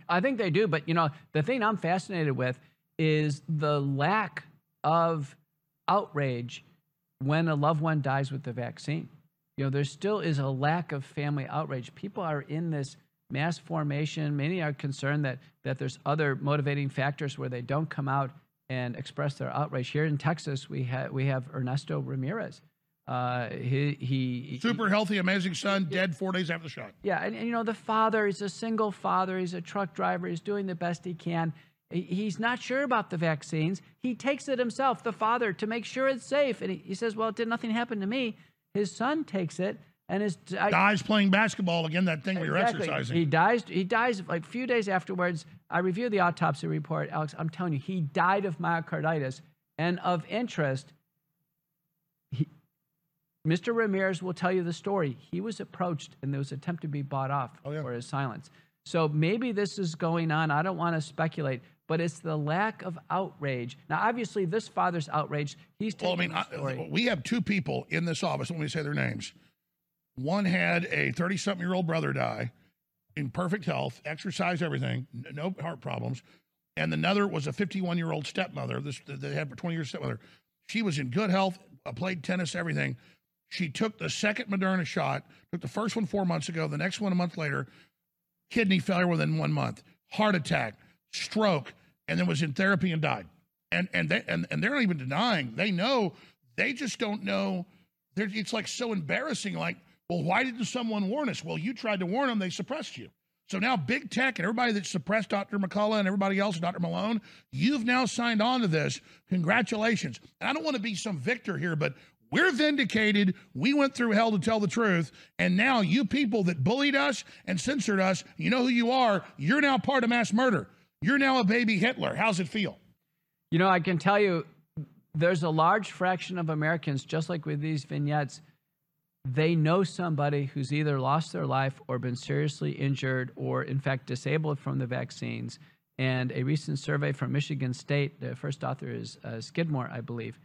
[SPEAKER 2] I think they do. But, you know, the thing I'm fascinated with is the lack of outrage when a loved one dies with the vaccine. You know, there still is a lack of family outrage. People are in this mass formation. Many are concerned that that there's other motivating factors where they don't come out and express their outrage. Here in Texas, we have we have Ernesto Ramirez. Uh, he, he
[SPEAKER 1] super healthy, amazing son, dead four days after the shot.
[SPEAKER 2] Yeah, and, and you know the father. He's a single father. He's a truck driver. He's doing the best he can. He's not sure about the vaccines. He takes it himself, the father, to make sure it's safe. And he, says, Well, did nothing happen to me? His son takes it and is
[SPEAKER 1] I, dies playing basketball again. That thing exactly. we were exercising.
[SPEAKER 2] He dies. He dies like a few days afterwards. I reviewed the autopsy report, Alex. I'm telling you, he died of myocarditis. And of interest, he, Mr. Ramirez will tell you the story. He was approached and there was an attempt to be bought off
[SPEAKER 1] Oh, yeah.
[SPEAKER 2] for his silence. So maybe this is going on. I don't want to speculate, but it's the lack of outrage. Now, obviously, this father's outraged. He's
[SPEAKER 1] Well, I mean. I, we have two people in this office. Let me say their names. One had a 30 something year old brother die in perfect health, exercise, everything, no heart problems. And another was a 51 year old stepmother. This they had for 20 years stepmother. She was in good health, uh, played tennis, everything. She took the second Moderna shot, took the first one four months ago, the next one a month later, kidney failure within one month, heart attack, stroke, and then was in therapy and died. And and they and, and they're not even denying. They know. They just don't know. They're, it's like so embarrassing. Like, well, why didn't someone warn us? Well, you tried to warn them. They suppressed you. So now big tech and everybody that suppressed Dr. McCullough and everybody else, Dr. Malone, you've now signed on to this. Congratulations. And I don't want to be some victor here, but we're vindicated. We went through hell to tell the truth. And now you people that bullied us and censored us, you know who you are. You're now part of mass murder. You're now a baby Hitler. How's it feel?
[SPEAKER 2] You know, I can tell you there's a large fraction of Americans, just like with these vignettes, they know somebody who's either lost their life or been seriously injured or, in fact, disabled from the vaccines. And a recent survey from Michigan State, the first author is uh, Skidmore, I believe,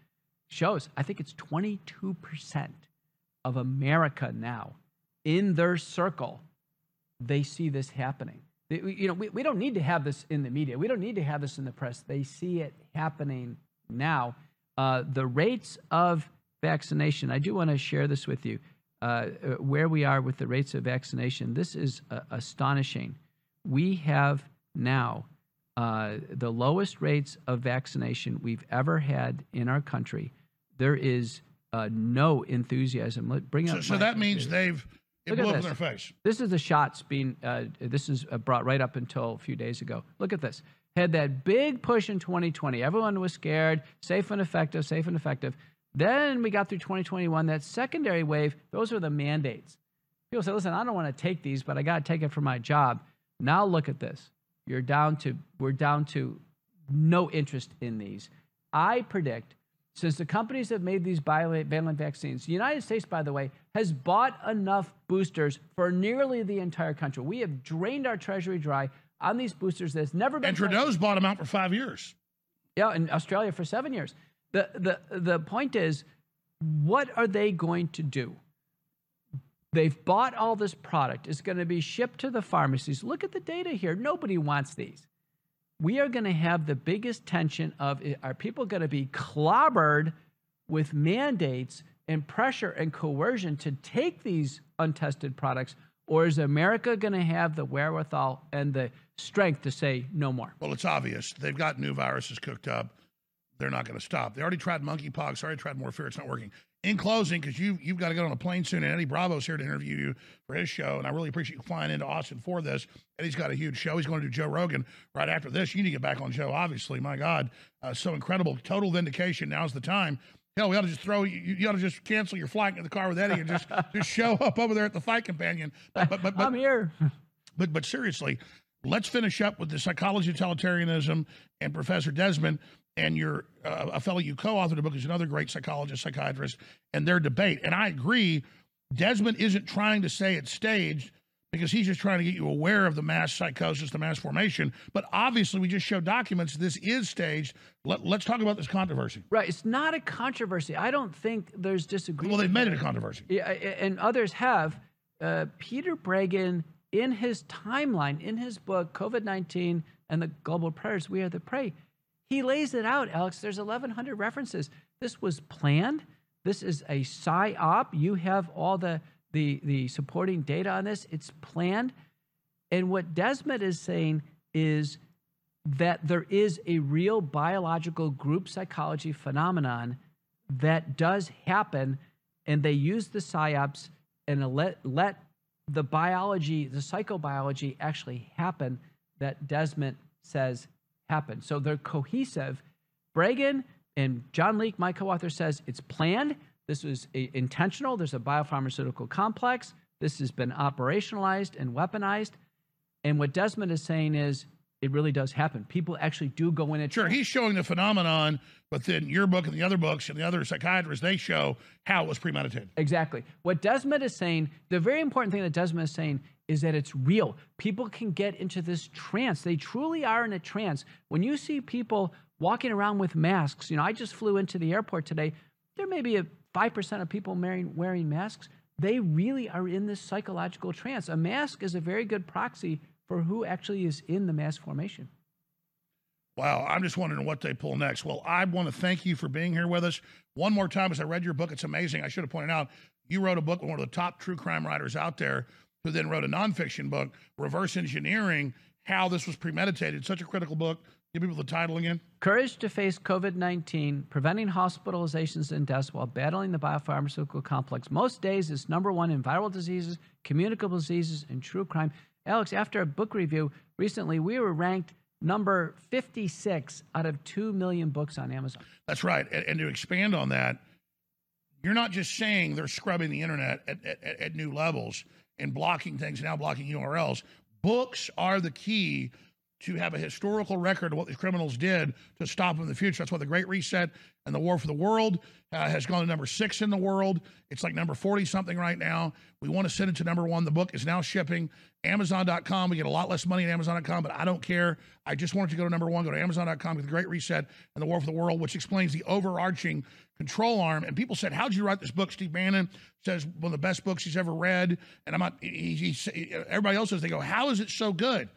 [SPEAKER 2] shows I think it's 22% of America now in their circle, they see this happening. You know, we, we don't need to have this in the media. We don't need to have this in the press. They see it happening now. Uh, the rates of vaccination, I do want to share this with you, uh, uh, where we are with the rates of vaccination. This is uh, astonishing. We have now uh, the lowest rates of vaccination we've ever had in our country. There is uh, no enthusiasm. Let- Bring
[SPEAKER 1] So,
[SPEAKER 2] up
[SPEAKER 1] so that means they've it
[SPEAKER 2] Look at
[SPEAKER 1] blew up in
[SPEAKER 2] this.
[SPEAKER 1] their face.
[SPEAKER 2] this is the shots being, uh, this is uh, brought right up until a few days ago. Look at this. Had that big push in 2020. Everyone was scared, safe and effective, safe and effective. Then we got through 2021, that secondary wave, those are the mandates. People say, listen, I don't want to take these, but I got to take it for my job. Now look at this. You're down to, we're down to no interest in these. I predict since the companies have made these bivalent vaccines, the United States, by the way, has bought enough boosters for nearly the entire country. We have drained our treasury dry on these boosters that's never been
[SPEAKER 1] And. Trudeau's bought them out for five years.
[SPEAKER 2] Yeah, in Australia for seven years. The, the, the point is, what are they going to do? They've bought all this product. It's going to be shipped to the pharmacies. Look at the data here. Nobody wants these. We are going to have the biggest tension of are people going to be clobbered with mandates and pressure and coercion to take these untested products, or is America going to have the wherewithal and the strength to say no more?
[SPEAKER 1] Well, it's obvious. They've got new viruses cooked up. They're not going to stop. They already tried monkeypox, already tried more fear. It's not working. In closing, because you, you've got to get on a plane soon, and Eddie Bravo's here to interview you for his show, and I really appreciate you flying into Austin for this. Eddie's got a huge show. He's going to do Joe Rogan right after this. You need to get back on Joe, obviously. My God, uh, so incredible. Total vindication. Now's the time. Hell, we ought to just throw you. You ought to just cancel your flight in the car with Eddie and just just show up over there at the Fight Companion. But but but, but
[SPEAKER 2] I'm here.
[SPEAKER 1] but but seriously, let's finish up with the psychology of totalitarianism and Professor Desmet and your uh, a fellow you co-authored a book is another great psychologist, psychiatrist, and their debate. And I agree, Desmet isn't trying to say it's staged because he's just trying to get you aware of the mass psychosis, the mass formation. But obviously, we just show documents. This is staged. Let, let's talk about this controversy.
[SPEAKER 2] Right. It's not a controversy. I don't think there's disagreement.
[SPEAKER 1] Well, they've made it a controversy.
[SPEAKER 2] Yeah, and others have. Uh, Peter Breggin, in his timeline, in his book, COVID 19 and the Global Prayers, We Are the Prey, he lays it out, Alex. There's 1,100 references. This was planned. This is a psy-op. You have all the, the, the supporting data on this. It's planned. And what Desmet is saying is that there is a real biological group psychology phenomenon that does happen, and they use the psyops and let let the biology, the psychobiology, actually happen that Desmet says happen. So they're cohesive. Breggin and John Leake, my co-author, says it's planned. This was intentional. There's a biopharmaceutical complex. This has been operationalized and weaponized. And what Desmet is saying is it really does happen. People actually do go in and
[SPEAKER 1] Sure, he's showing the phenomenon, but then your book and the other books and the other psychiatrists, they show how it was premeditated.
[SPEAKER 2] Exactly. What Desmet is saying, the very important thing that Desmet is saying is that it's real. People can get into this trance. They truly are in a trance. When you see people walking around with masks, you know, I just flew into the airport today. There may be a 5% of people wearing, wearing masks. They really are in this psychological trance. A mask is a very good proxy for who actually is in the mass formation.
[SPEAKER 1] Wow, I'm just wondering what they pull next. Well, I want to thank you for being here with us. One more time, as I read your book, it's amazing. I should have pointed out you wrote a book with one of the top true crime writers out there, who then wrote a nonfiction book, Reverse Engineering How This Was Premeditated. Such a critical book. Give people the title again.
[SPEAKER 2] Courage to face COVID 19, preventing hospitalizations and deaths while battling the biopharmaceutical complex. Most days it's number one in viral diseases, communicable diseases, and true crime. Alex, after a book review recently, we were ranked number 56 out of 2 million books on Amazon.
[SPEAKER 1] That's right. And, and to expand on that, you're not just saying they're scrubbing the internet at, at, at new levels and blocking things, now blocking URLs. Books are the key to have a historical record of what the criminals did to stop them in the future. That's why the Great Reset and the War for the World uh, has gone to number six in the world. It's like number 40 something right now. We want to send it to number one. The book is now shipping. Amazon.com. We get a lot less money at Amazon.com, but I don't care. I just want it to go to number one. Go to Amazon.com with the Great Reset and the War for the World, which explains the overarching control arm. And people said, How'd you write this book? Steve Bannon says one of the best books he's ever read. And I'm not, he, he, everybody else says, they go, How is it so good?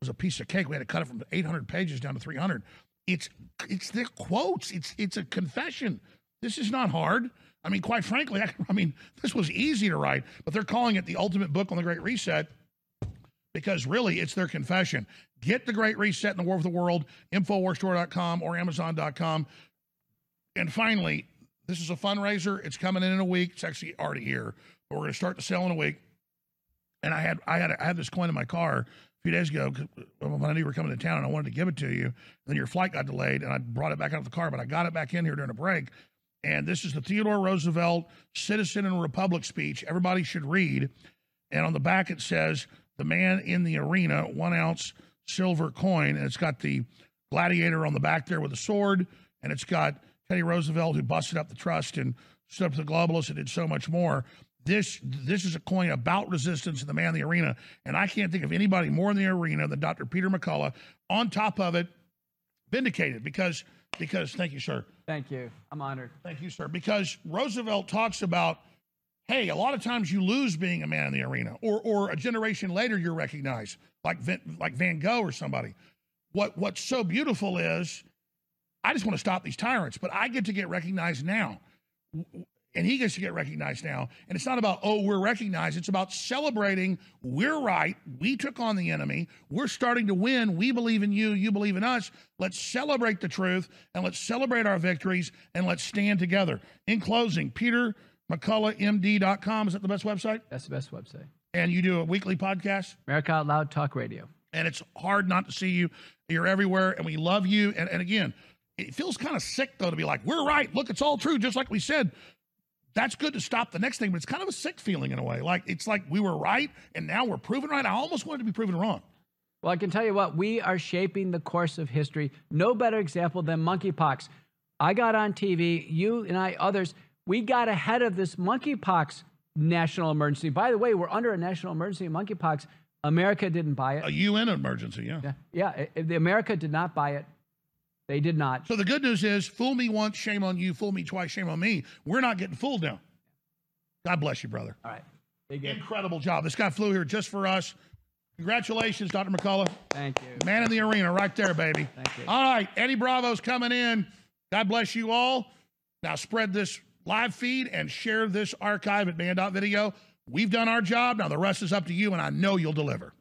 [SPEAKER 1] Was a piece of cake. We had to cut it from 800 pages down to 300. It's it's the quotes. It's it's a confession. This is not hard. I mean, quite frankly, I, I mean, this was easy to write, but they're calling it the ultimate book on the Great Reset because really it's their confession. Get the Great Reset in the War of the World, Infowarstore.com or Amazon.com. And finally, this is a fundraiser. It's coming in in a week. It's actually already here, but we're going to start the sale in a week. And I had I had I had this coin in my car few days ago when I knew you were coming to town and I wanted to give it to you. And then your flight got delayed and I brought it back out of the car, but I got it back in here during a break. And this is the Theodore Roosevelt Citizen and Republic speech. Everybody should read. And on the back it says, The man in the arena, one ounce silver coin. And it's got the gladiator on the back there with a sword. And it's got Teddy Roosevelt who busted up the trust and stood up to the globalists and did so much more. This this is a coin about resistance and the man in the arena, and I can't think of anybody more in the arena than Dr. Peter McCullough. On top of it, vindicated because because thank you, sir.
[SPEAKER 2] Thank you. I'm honored.
[SPEAKER 1] Thank you, sir. Because Roosevelt talks about, hey, a lot of times you lose being a man in the arena, or or a generation later you're recognized, like like Van Gogh or somebody. What what's so beautiful is, I just want to stop these tyrants, but I get to get recognized now and he gets to get recognized now. And it's not about, oh, we're recognized. It's about celebrating we're right. We took on the enemy. We're starting to win. We believe in you. You believe in us. Let's celebrate the truth and let's celebrate our victories and let's stand together. In closing, Peter McCulloughMD.com. Is that the best website?
[SPEAKER 2] That's the best website.
[SPEAKER 1] And you do a weekly podcast?
[SPEAKER 2] America Out Loud Talk Radio.
[SPEAKER 1] And it's hard not to see you. You're everywhere, and we love you. And, and again, it feels kind of sick, though, to be like, we're right. Look, it's all true, just like we said that's good to stop the next thing, but it's kind of a sick feeling in a way. Like it's like we were right and now we're proven right. I almost wanted to be proven wrong.
[SPEAKER 2] Well, I can tell you what, we are shaping the course of history. No better example than monkeypox. I got on TV, you and I, others, we got ahead of this monkeypox national emergency. By the way, we're under a national emergency monkeypox. America didn't buy it.
[SPEAKER 1] A UN emergency, yeah.
[SPEAKER 2] Yeah, yeah. Eh, eh, the America did not buy it. They did not.
[SPEAKER 1] So the good news is fool me once, shame on you. Fool me twice, shame on me. We're not getting fooled now. God bless you, brother.
[SPEAKER 2] All right.
[SPEAKER 1] Incredible job. This guy flew here just for us. Congratulations, Dr. McCullough.
[SPEAKER 2] Thank you.
[SPEAKER 1] Man in the arena right there, baby.
[SPEAKER 2] Thank you.
[SPEAKER 1] All right. Eddie Bravo's coming in. God bless you all. Now spread this live feed and share this archive at Banned.video. We've done our job. Now the rest is up to you, and I know you'll deliver.